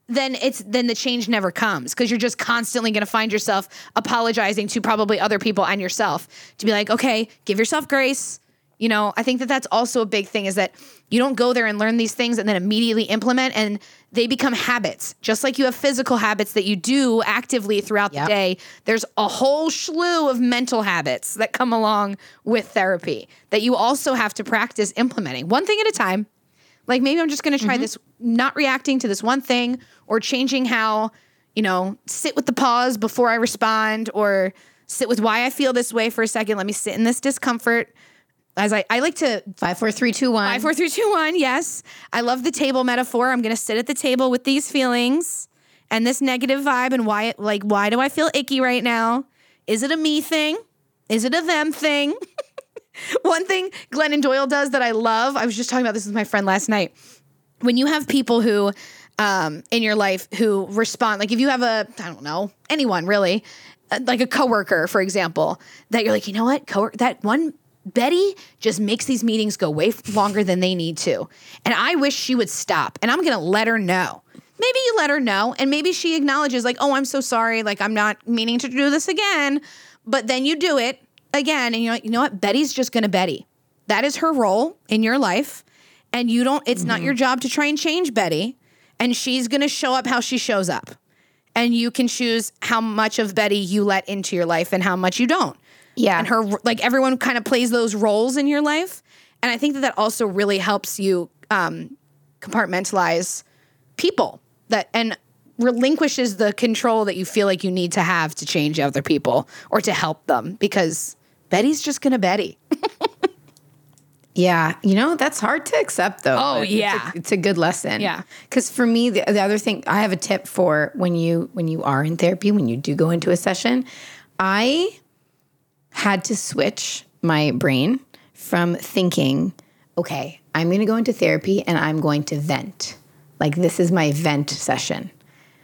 Speaker 1: then it's then the change never comes because you're just constantly going to find yourself apologizing to probably other people and yourself to be like okay give yourself grace you know i think that that's also a big thing is that you don't go there and learn these things and then immediately implement and they become habits just like you have physical habits that you do actively throughout
Speaker 2: Yep.
Speaker 1: the day there's a whole slew of mental habits that come along with therapy that you also have to practice implementing one thing at a time like maybe I'm just going to try mm-hmm. this, not reacting to this one thing or changing how, you know, sit with the pause before I respond or sit with why I feel this way for a second. Let me sit in this discomfort. As I, I like to
Speaker 2: Five, four, three, two, one.
Speaker 1: five, four, three, two, one. Yes. I love the table metaphor. I'm going to sit at the table with these feelings and this negative vibe and why it, like, why do I feel icky right now? Is it a me thing? Is it a them thing? One thing Glennon Doyle does that I love, I was just talking about this with my friend last night. When you have people who um, in your life who respond, like if you have a, I don't know, anyone really, uh, like a coworker, for example, that you're like, you know what, coworker, that one Betty just makes these meetings go way longer than they need to, and I wish she would stop. And I'm gonna let her know. Maybe you let her know, and maybe she acknowledges, like, oh, I'm so sorry, like I'm not meaning to do this again. But then you do it again, and you're like, you know what, Betty's just gonna Betty. That is her role in your life, and you don't. It's not mm-hmm. your job to try and change Betty, and she's gonna show up how she shows up and you can choose how much of Betty you let into your life and how much you don't.
Speaker 2: Yeah.
Speaker 1: And her, like everyone kind of plays those roles in your life. And I think that that also really helps you um, compartmentalize people that and relinquishes the control that you feel like you need to have to change other people or to help them because Betty's just going to Betty.
Speaker 2: Yeah, you know that's hard to accept though.
Speaker 1: Oh,
Speaker 2: but it's a-
Speaker 1: yeah.
Speaker 2: it's a, good lesson.
Speaker 1: Yeah.
Speaker 2: because for me, the, the other thing I have a tip for when you when you are in therapy, when you do go into a session, I had to switch my brain from thinking, okay, I'm going to go into therapy and I'm going to vent. Like this is my vent session.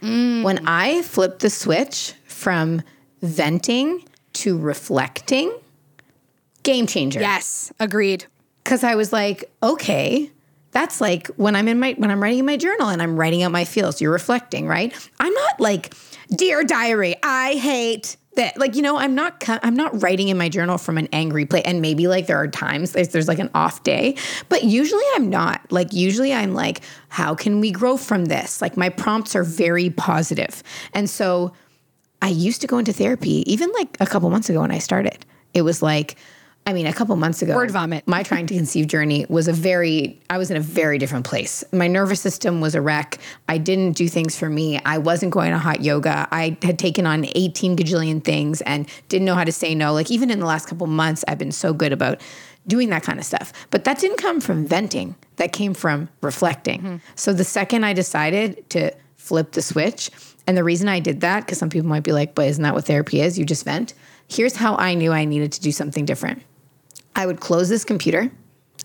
Speaker 2: Mm. When I flipped the switch from venting to reflecting, game changer
Speaker 1: Yes, agreed.
Speaker 2: because I was like, okay, that's like when I'm in my when I'm writing in my journal and I'm writing out my feels. You're reflecting, right? I'm not like, dear diary, I hate that. Like you know, I'm not I'm not writing in my journal from an angry place. And maybe like there are times there's, there's like an off day, but usually I'm not. Like usually I'm like, how can we grow from this? Like my prompts are very positive, and so. I used to go into therapy even like a couple months ago when I started. It was like, I mean, a couple months ago.
Speaker 1: Word vomit.
Speaker 2: My trying to conceive journey was a very, I was in a very different place. My nervous system was a wreck. I didn't do things for me. I wasn't going to hot yoga. I had taken on 18 gajillion things and didn't know how to say no. Like, even in the last couple months, I've been so good about doing that kind of stuff. But that didn't come from venting, that came from reflecting. Mm-hmm. So the second I decided to flip the switch, and the reason I did that, because some people might be like, but isn't that what therapy is? You just vent. Here's how I knew I needed to do something different. I would close this computer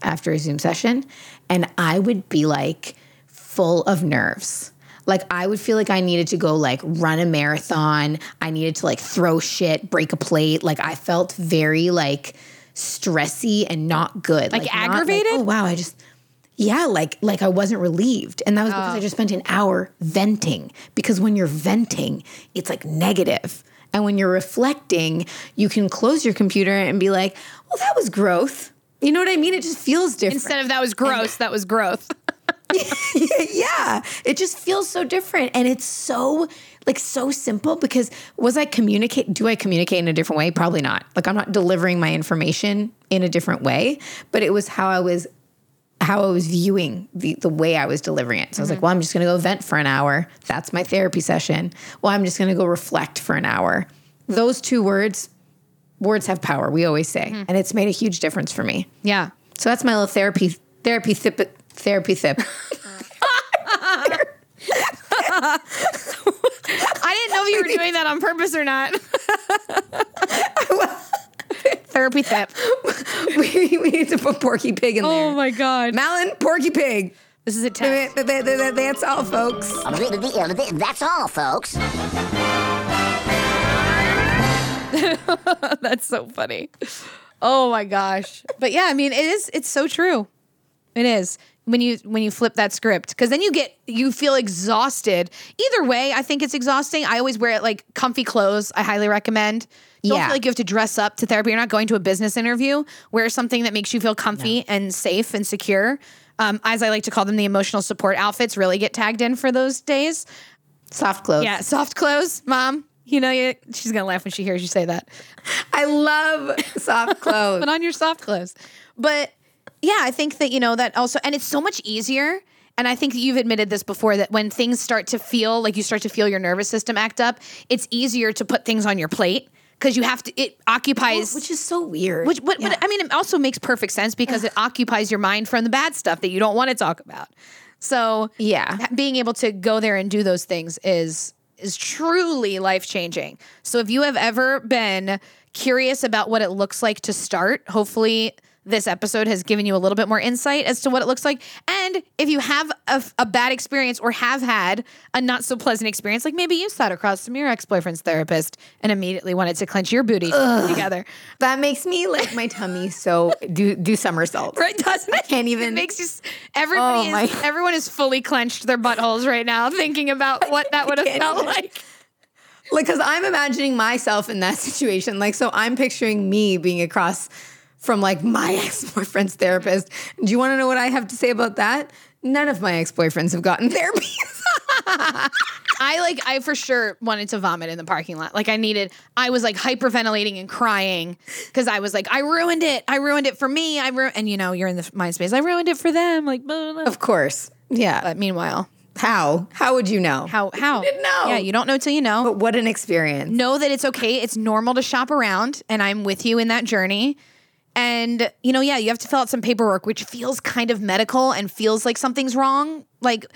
Speaker 2: after a Zoom session and I would be like full of nerves. Like I would feel like I needed to go like run a marathon. I needed to like throw shit, break a plate. Like I felt very like stressy and not good.
Speaker 1: Like
Speaker 2: not
Speaker 1: aggravated?
Speaker 2: oh wow, I just yeah, like like I wasn't relieved. And that was because I oh. just spent an hour venting. Because when you're venting, it's like negative. And when you're reflecting, you can close your computer and be like, well, that was growth. You know what I mean? It just feels different.
Speaker 1: Instead of that was gross, that was growth.
Speaker 2: yeah, it just feels so different. And it's so like so simple because was I communicate do I communicate in a different way? Probably not. Like I'm not delivering my information in a different way, but it was how I was how I was viewing the, the way I was delivering it. So I was like, well, I'm just going to go vent for an hour. That's my therapy session. Well, I'm just going to go reflect for an hour. Those two words, words have power, we always say. Mm. And it's made a huge difference for me.
Speaker 1: yeah.
Speaker 2: So that's my little therapy, therapy thip, therapy thip.
Speaker 1: I didn't know if you were doing that on purpose or not. Therapy tip.
Speaker 2: we, we need to put Porky Pig in oh there.
Speaker 1: Oh my god.
Speaker 2: Malin, Porky Pig.
Speaker 1: This is a test.
Speaker 2: Th- th- th- th- That's all, folks.
Speaker 4: Uh, that's all, folks.
Speaker 1: That's so funny. Oh my gosh. But yeah, I mean, it is. It's so true. It is when you when you flip that script because then you get you feel exhausted. Either way, I think it's exhausting. I always wear it like comfy clothes. I highly recommend. Don't
Speaker 2: Yeah.
Speaker 1: feel like you have to dress up to therapy. You're not going to a business interview. Wear something that makes you feel comfy and safe and secure. Um, as I like to call them, the emotional support outfits really get tagged in for those days.
Speaker 2: Soft clothes.
Speaker 1: Yeah, soft clothes, mom. You know, you, she's gonna laugh when she hears you say that.
Speaker 2: I love soft clothes.
Speaker 1: put on your soft clothes. But yeah, I think that, you know, that also, and it's so much easier. And I think that you've admitted this before that when things start to feel like you start to feel your nervous system act up, it's easier to put things on your plate because you have to, it occupies.
Speaker 2: Which is so weird.
Speaker 1: Which, but, but I mean, it also makes perfect sense because it occupies your mind from the bad stuff that you don't want to talk about. So
Speaker 2: Yeah.
Speaker 1: being able to go there and do those things is is truly life changing. So if you have ever been curious about what it looks like to start, hopefully this episode has given you a little bit more insight as to what it looks like. And if you have a, a bad experience or have had a not so pleasant experience, like maybe you sat across from your ex boyfriend's therapist and immediately wanted to clench your booty together,
Speaker 2: that makes me like my tummy so do do somersaults.
Speaker 1: right? Doesn't it?
Speaker 2: can't even-
Speaker 1: It makes you. Everybody
Speaker 2: Oh,
Speaker 1: is.
Speaker 2: my-
Speaker 1: Everyone is fully clenched their buttholes right now, thinking about what that would have felt
Speaker 2: even.
Speaker 1: like.
Speaker 2: Like, cause I'm imagining myself in that situation. Like, so I'm picturing me being across from like my ex-boyfriend's therapist. Do you want to know what I have to say about that? None of my ex-boyfriends have gotten therapy.
Speaker 1: I like. I for sure wanted to vomit in the parking lot. Like I needed. I was like hyperventilating and crying because I was like, I ruined it. I ruined it for me. I ru-, and you know, you're in the mind space. I ruined it for them. Like, blah, blah, blah.
Speaker 2: of course. Yeah.
Speaker 1: but meanwhile,
Speaker 2: How? How would you know?
Speaker 1: how how?
Speaker 2: didn't know.
Speaker 1: Yeah, you don't know till you know.
Speaker 2: But what an experience.
Speaker 1: know that it's okay. It's normal to shop around, and I'm with you in that journey. And, you know, yeah, you have to fill out some paperwork, which feels kind of medical and feels like something's wrong. Like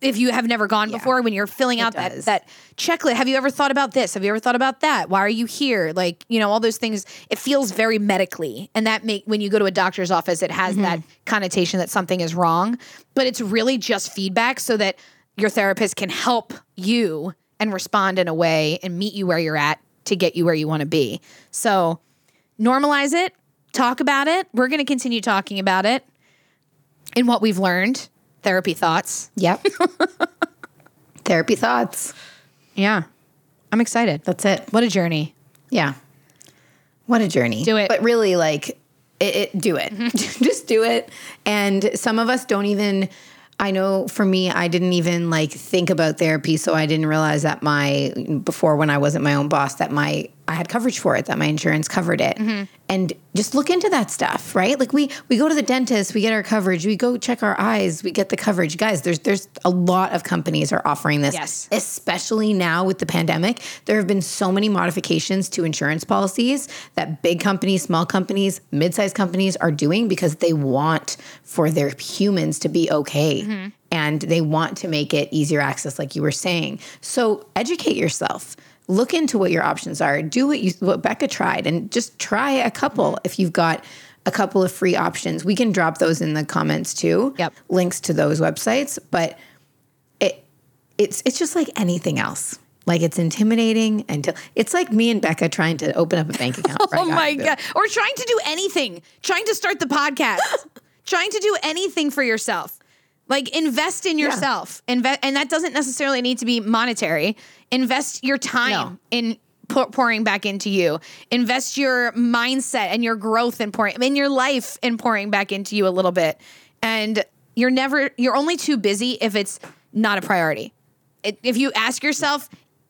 Speaker 1: if you have never gone before, when you're filling out that,
Speaker 2: does.
Speaker 1: that checklist, have you ever thought about this? Have you ever thought about that? Why are you here? Like, you know, all those things, it feels very medically. And that make when you go to a doctor's office, it has that mm-hmm. connotation that something is wrong. But it's really just feedback so that your therapist can help you and respond in a way and meet you where you're at to get you where you want to be. So normalize it, talk about it. We're going to continue talking about it and what we've learned. Therapy thoughts.
Speaker 2: Yep. Therapy thoughts.
Speaker 1: Yeah. I'm excited.
Speaker 2: That's it.
Speaker 1: What a journey.
Speaker 2: Yeah. What a journey.
Speaker 1: Do it.
Speaker 2: But really, like, it, it do it. Mm-hmm. Just do it. And some of us don't even. I know for me, I didn't even like think about therapy, so I didn't realize that my before when I wasn't my own boss that my I had coverage for it, that my insurance covered it, mm-hmm. and just look into that stuff, right? Like we we go to the dentist, we get our coverage, we go check our eyes, we get the coverage, guys. There's there's a lot of companies are offering this,
Speaker 1: Yes.
Speaker 2: especially now with the pandemic. There have been so many modifications to insurance policies that big companies, small companies, mid-sized companies are doing because they want for their humans to be okay. Mm-hmm. And they want to make it easier access, like you were saying. So educate yourself. Look into what your options are. Do what you what Becca tried and just try a couple mm-hmm. if you've got a couple of free options. We can drop those in the comments too.
Speaker 1: Yep.
Speaker 2: Links to those websites. But it it's it's just like anything else. Like it's intimidating until it's like me and Becca trying to open up a bank account.
Speaker 1: Oh my god! Or trying to do anything, trying to start the podcast, trying to do anything for yourself. Like invest in yourself, invest, and that doesn't necessarily need to be monetary. Invest your time
Speaker 2: No.
Speaker 1: in pour, pouring back into you. Invest your mindset and your growth in pouring in your life in pouring back into you a little bit. And you're never, you're only too busy if it's not a priority. It, if you ask yourself,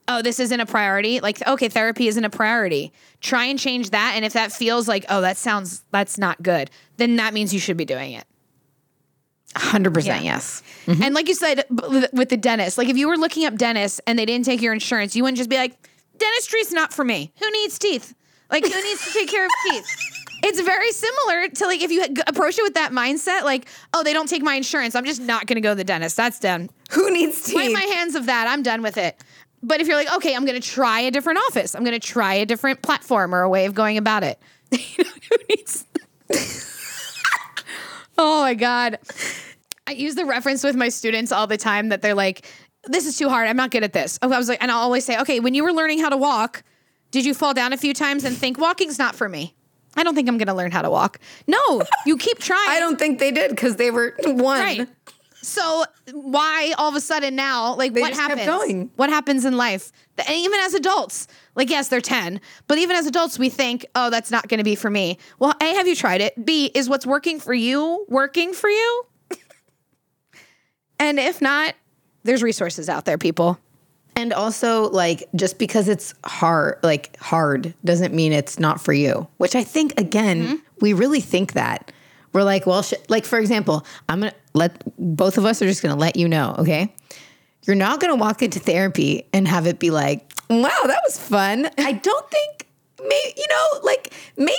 Speaker 1: oh, this isn't a priority, like, okay, therapy isn't a priority, try and change that. And if that feels like, oh, that sounds, that's not good, then that means you should be doing it.
Speaker 2: 100%
Speaker 1: Yeah.
Speaker 2: yes. Mm-hmm.
Speaker 1: And like you said with- with the dentist, like if you were looking up dentists and they didn't take your insurance, you wouldn't just be like, dentistry's not for me. Who needs teeth? Like, who needs to take care of teeth? It's very similar to like if you approach it with that mindset, like, oh, they don't take my insurance. I'm just not going to go to the dentist. That's done.
Speaker 2: Who needs teeth?
Speaker 1: Wipe my hands of that. I'm done with it. But if you're like, okay, I'm going to try a different office. I'm going to try a different platform or a way of going about it. You know, who needs? Oh my god. I use the reference with my students all the time that they're like, this is too hard. I'm not good at this. Oh, I was like, and I'll always say, okay, when you were learning how to walk, did you fall down a few times and think walking's not for me? I don't think I'm going to learn how to walk. No, you keep trying.
Speaker 2: I don't think they did because they were one.
Speaker 1: Right. So why all of a sudden now, like what
Speaker 2: just kept
Speaker 1: happens? What happens in life? And even as adults, like yes, they're 10, but even as adults, we think, oh, that's not going to be for me. Well, A, have you tried it? B, is what's working for you working for you? and if not, there's resources out there, people.
Speaker 2: And also, like, just because it's hard, like hard, doesn't mean it's not for you. Which I think, again,
Speaker 1: Mm-hmm.
Speaker 2: we really think that. We're like, well, sh-. like for example, I'm gonna let both of us are just gonna let you know, okay? You're not gonna walk into therapy and have it be like, wow, that was fun. I don't think, maybe you know, like maybe,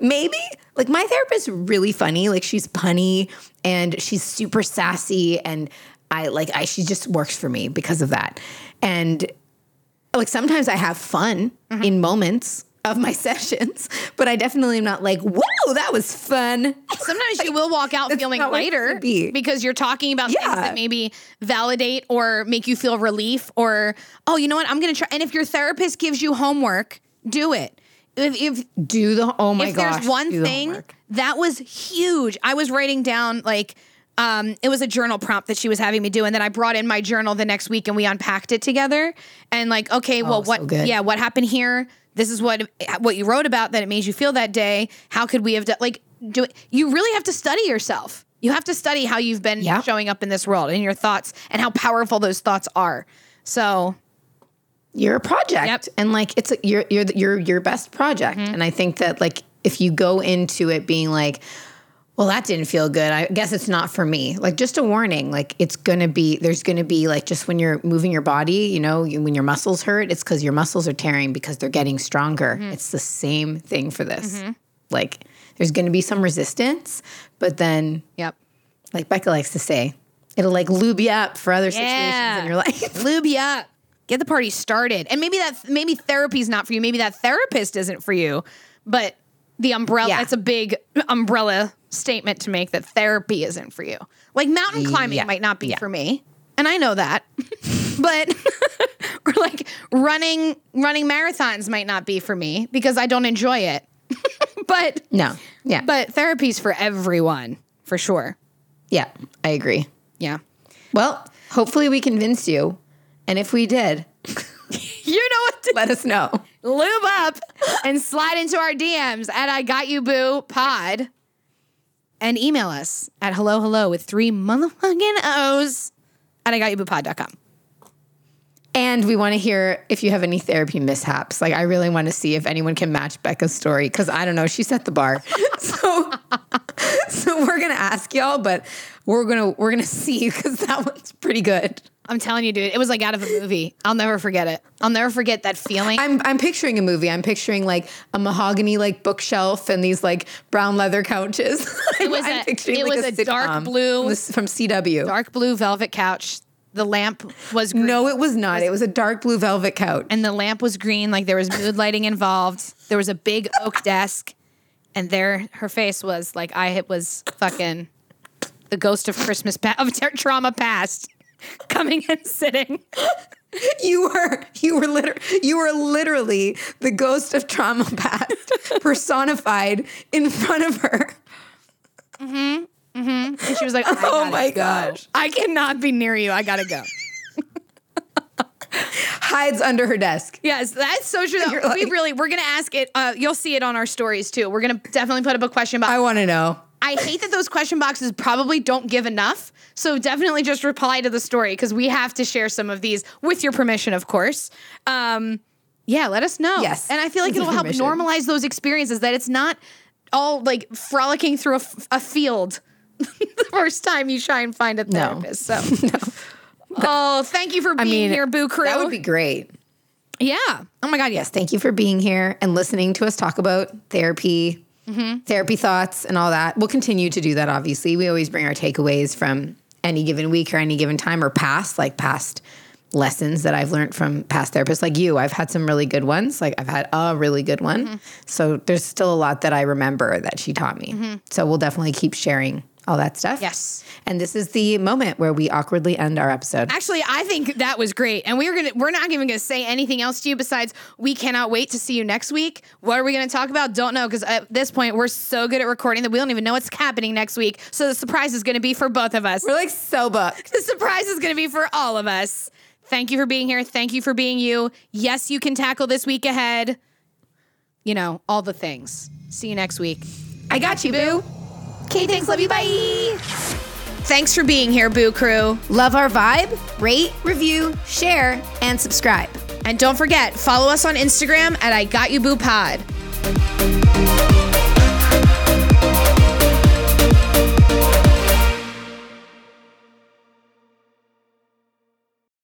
Speaker 2: maybe, like my therapist is really funny. Like she's punny and she's super sassy, and I like I she just works for me because of that. And like sometimes I have fun
Speaker 1: Mm-hmm.
Speaker 2: in moments of my sessions, but I definitely am not like, whoa, that was fun.
Speaker 1: Sometimes you will walk out feeling
Speaker 2: not what it
Speaker 1: lighter
Speaker 2: be.
Speaker 1: because you're talking about things that maybe validate or make you feel relief or, oh, you know what? I'm going to try. And if your therapist gives you homework, do it. If, if
Speaker 2: Do the oh my
Speaker 1: if
Speaker 2: gosh.
Speaker 1: there's one
Speaker 2: the
Speaker 1: thing that was huge, I was writing down like um, it was a journal prompt that she was having me do, and then I brought in my journal the next week and we unpacked it together. And like, okay, well,
Speaker 2: Oh,
Speaker 1: what?
Speaker 2: good.
Speaker 1: Yeah, what happened here? This is what what you wrote about that it made you feel that day. How could we have done? Like, do it? You really have to study yourself. You have to study how you've been
Speaker 2: Yeah.
Speaker 1: showing up in this world and your thoughts and how powerful those thoughts are. So
Speaker 2: you're a project
Speaker 1: Yep.
Speaker 2: and like it's a, you're you're the- your your best project
Speaker 1: Mm-hmm.
Speaker 2: and i think that like if you go into it being like well that didn't feel good. I guess it's not for me. Like just a warning like it's gonna be there's gonna be like just when you're moving your body you know you, when your muscles hurt it's because your muscles are tearing because they're getting stronger.
Speaker 1: Mm-hmm.
Speaker 2: it's the same thing for this. Like there's gonna be some resistance but then
Speaker 1: yep.
Speaker 2: like becca likes to say it'll like lube you up for other
Speaker 1: Yeah.
Speaker 2: situations in your life.
Speaker 1: Lube you up. Get the party started. And maybe that maybe therapy's not for you. Maybe that therapist isn't for you. But the umbrella
Speaker 2: Yeah.
Speaker 1: it's a big umbrella statement to make that therapy isn't for you like mountain climbing
Speaker 2: Yeah.
Speaker 1: might not be
Speaker 2: Yeah.
Speaker 1: for me and i know that but or like running running marathons might not be for me because i don't enjoy it but
Speaker 2: no yeah
Speaker 1: but therapy's for everyone for sure
Speaker 2: yeah i agree
Speaker 1: yeah
Speaker 2: Well, hopefully we convinced you. And if we did,
Speaker 1: you know what to
Speaker 2: let us know.
Speaker 1: Lube up and slide into our DMs at I Got You Boo Pod and email us at hello hello with three motherfucking O's at I Got You Boo Pod.com.
Speaker 2: And we want to hear if you have any therapy mishaps. Like, I really want to see if anyone can match Becca's story because I don't know. She set the bar. so, so we're gonna ask y'all, but we're gonna we're gonna see because that one's pretty good.
Speaker 1: I'm telling you, dude, it was like out of a movie. I'll never forget it. I'll never forget that feeling.
Speaker 2: I'm I'm picturing a movie. I'm picturing like a mahogany like bookshelf and these like brown leather couches.
Speaker 1: It was a- it
Speaker 2: like,
Speaker 1: was a dark blue-
Speaker 2: from CW.
Speaker 1: Dark blue velvet couch. The lamp was green.
Speaker 2: No, it was not. It was a dark blue velvet couch.
Speaker 1: and the lamp was green, like there was mood lighting involved. There was a big oak desk, and there her face was like I was fucking the ghost of Christmas pa- of trauma past. coming and sitting.
Speaker 2: You were you were liter- you were literally the ghost of trauma past personified in front of her. Mhm, mhm.
Speaker 1: And she was like,
Speaker 2: Oh my
Speaker 1: go.
Speaker 2: gosh.
Speaker 1: I cannot be near you. I gotta go.
Speaker 2: Hides under her desk.
Speaker 1: Yes, that's so true.
Speaker 2: You're
Speaker 1: we
Speaker 2: like-
Speaker 1: really, we're gonna ask it. Uh, you'll see it on our stories too. We're gonna definitely put up a question box.
Speaker 2: I want to know.
Speaker 1: I hate that those question boxes probably don't give enough. So definitely just reply to the story because we have to share some of these with your permission, of course. Um, yeah, let us know.
Speaker 2: Yes,
Speaker 1: and I feel like it'll help normalize those experiences. That it's not all like frolicking through a, f- a field the first time you try and find a
Speaker 2: No.
Speaker 1: therapist. So, oh, thank you for being
Speaker 2: I mean,
Speaker 1: here, Boo Crew.
Speaker 2: That would be great.
Speaker 1: yeah. Oh my God. Yes.
Speaker 2: Thank you for being here and listening to us talk about therapy, Mm-hmm. therapy thoughts, and all that. We'll continue to do that, obviously. We always bring our takeaways from any given week or any given time or past, like past lessons that I've learned from past therapists like you. I've had some really good ones. Like I've had a really good one. Mm-hmm. So there's still a lot that I remember that she taught me. Mm-hmm. So we'll definitely keep sharing all that stuff.
Speaker 1: Yes.
Speaker 2: And this is the moment where we awkwardly end our episode.
Speaker 1: Actually, I think that was great. And we're gonna we're not even gonna say anything else to you besides we cannot wait to see you next week. What are we gonna talk about? Don't know, because at this point we're so good at recording that we don't even know what's happening next week. So the surprise is gonna be for both of us.
Speaker 2: We're like so booked.
Speaker 1: The surprise is gonna be for all of us. Thank you for being here. Thank you for being you. Yes, you can tackle this week ahead. You know, all the things. See you next week.
Speaker 2: I got you, boo.
Speaker 1: Okay, thanks. Love you. Bye. Thanks for being here, Boo Crew.
Speaker 2: Love our vibe? Rate, review, share, and subscribe.
Speaker 1: And don't forget, follow us on Instagram at I Got You Boo Pod.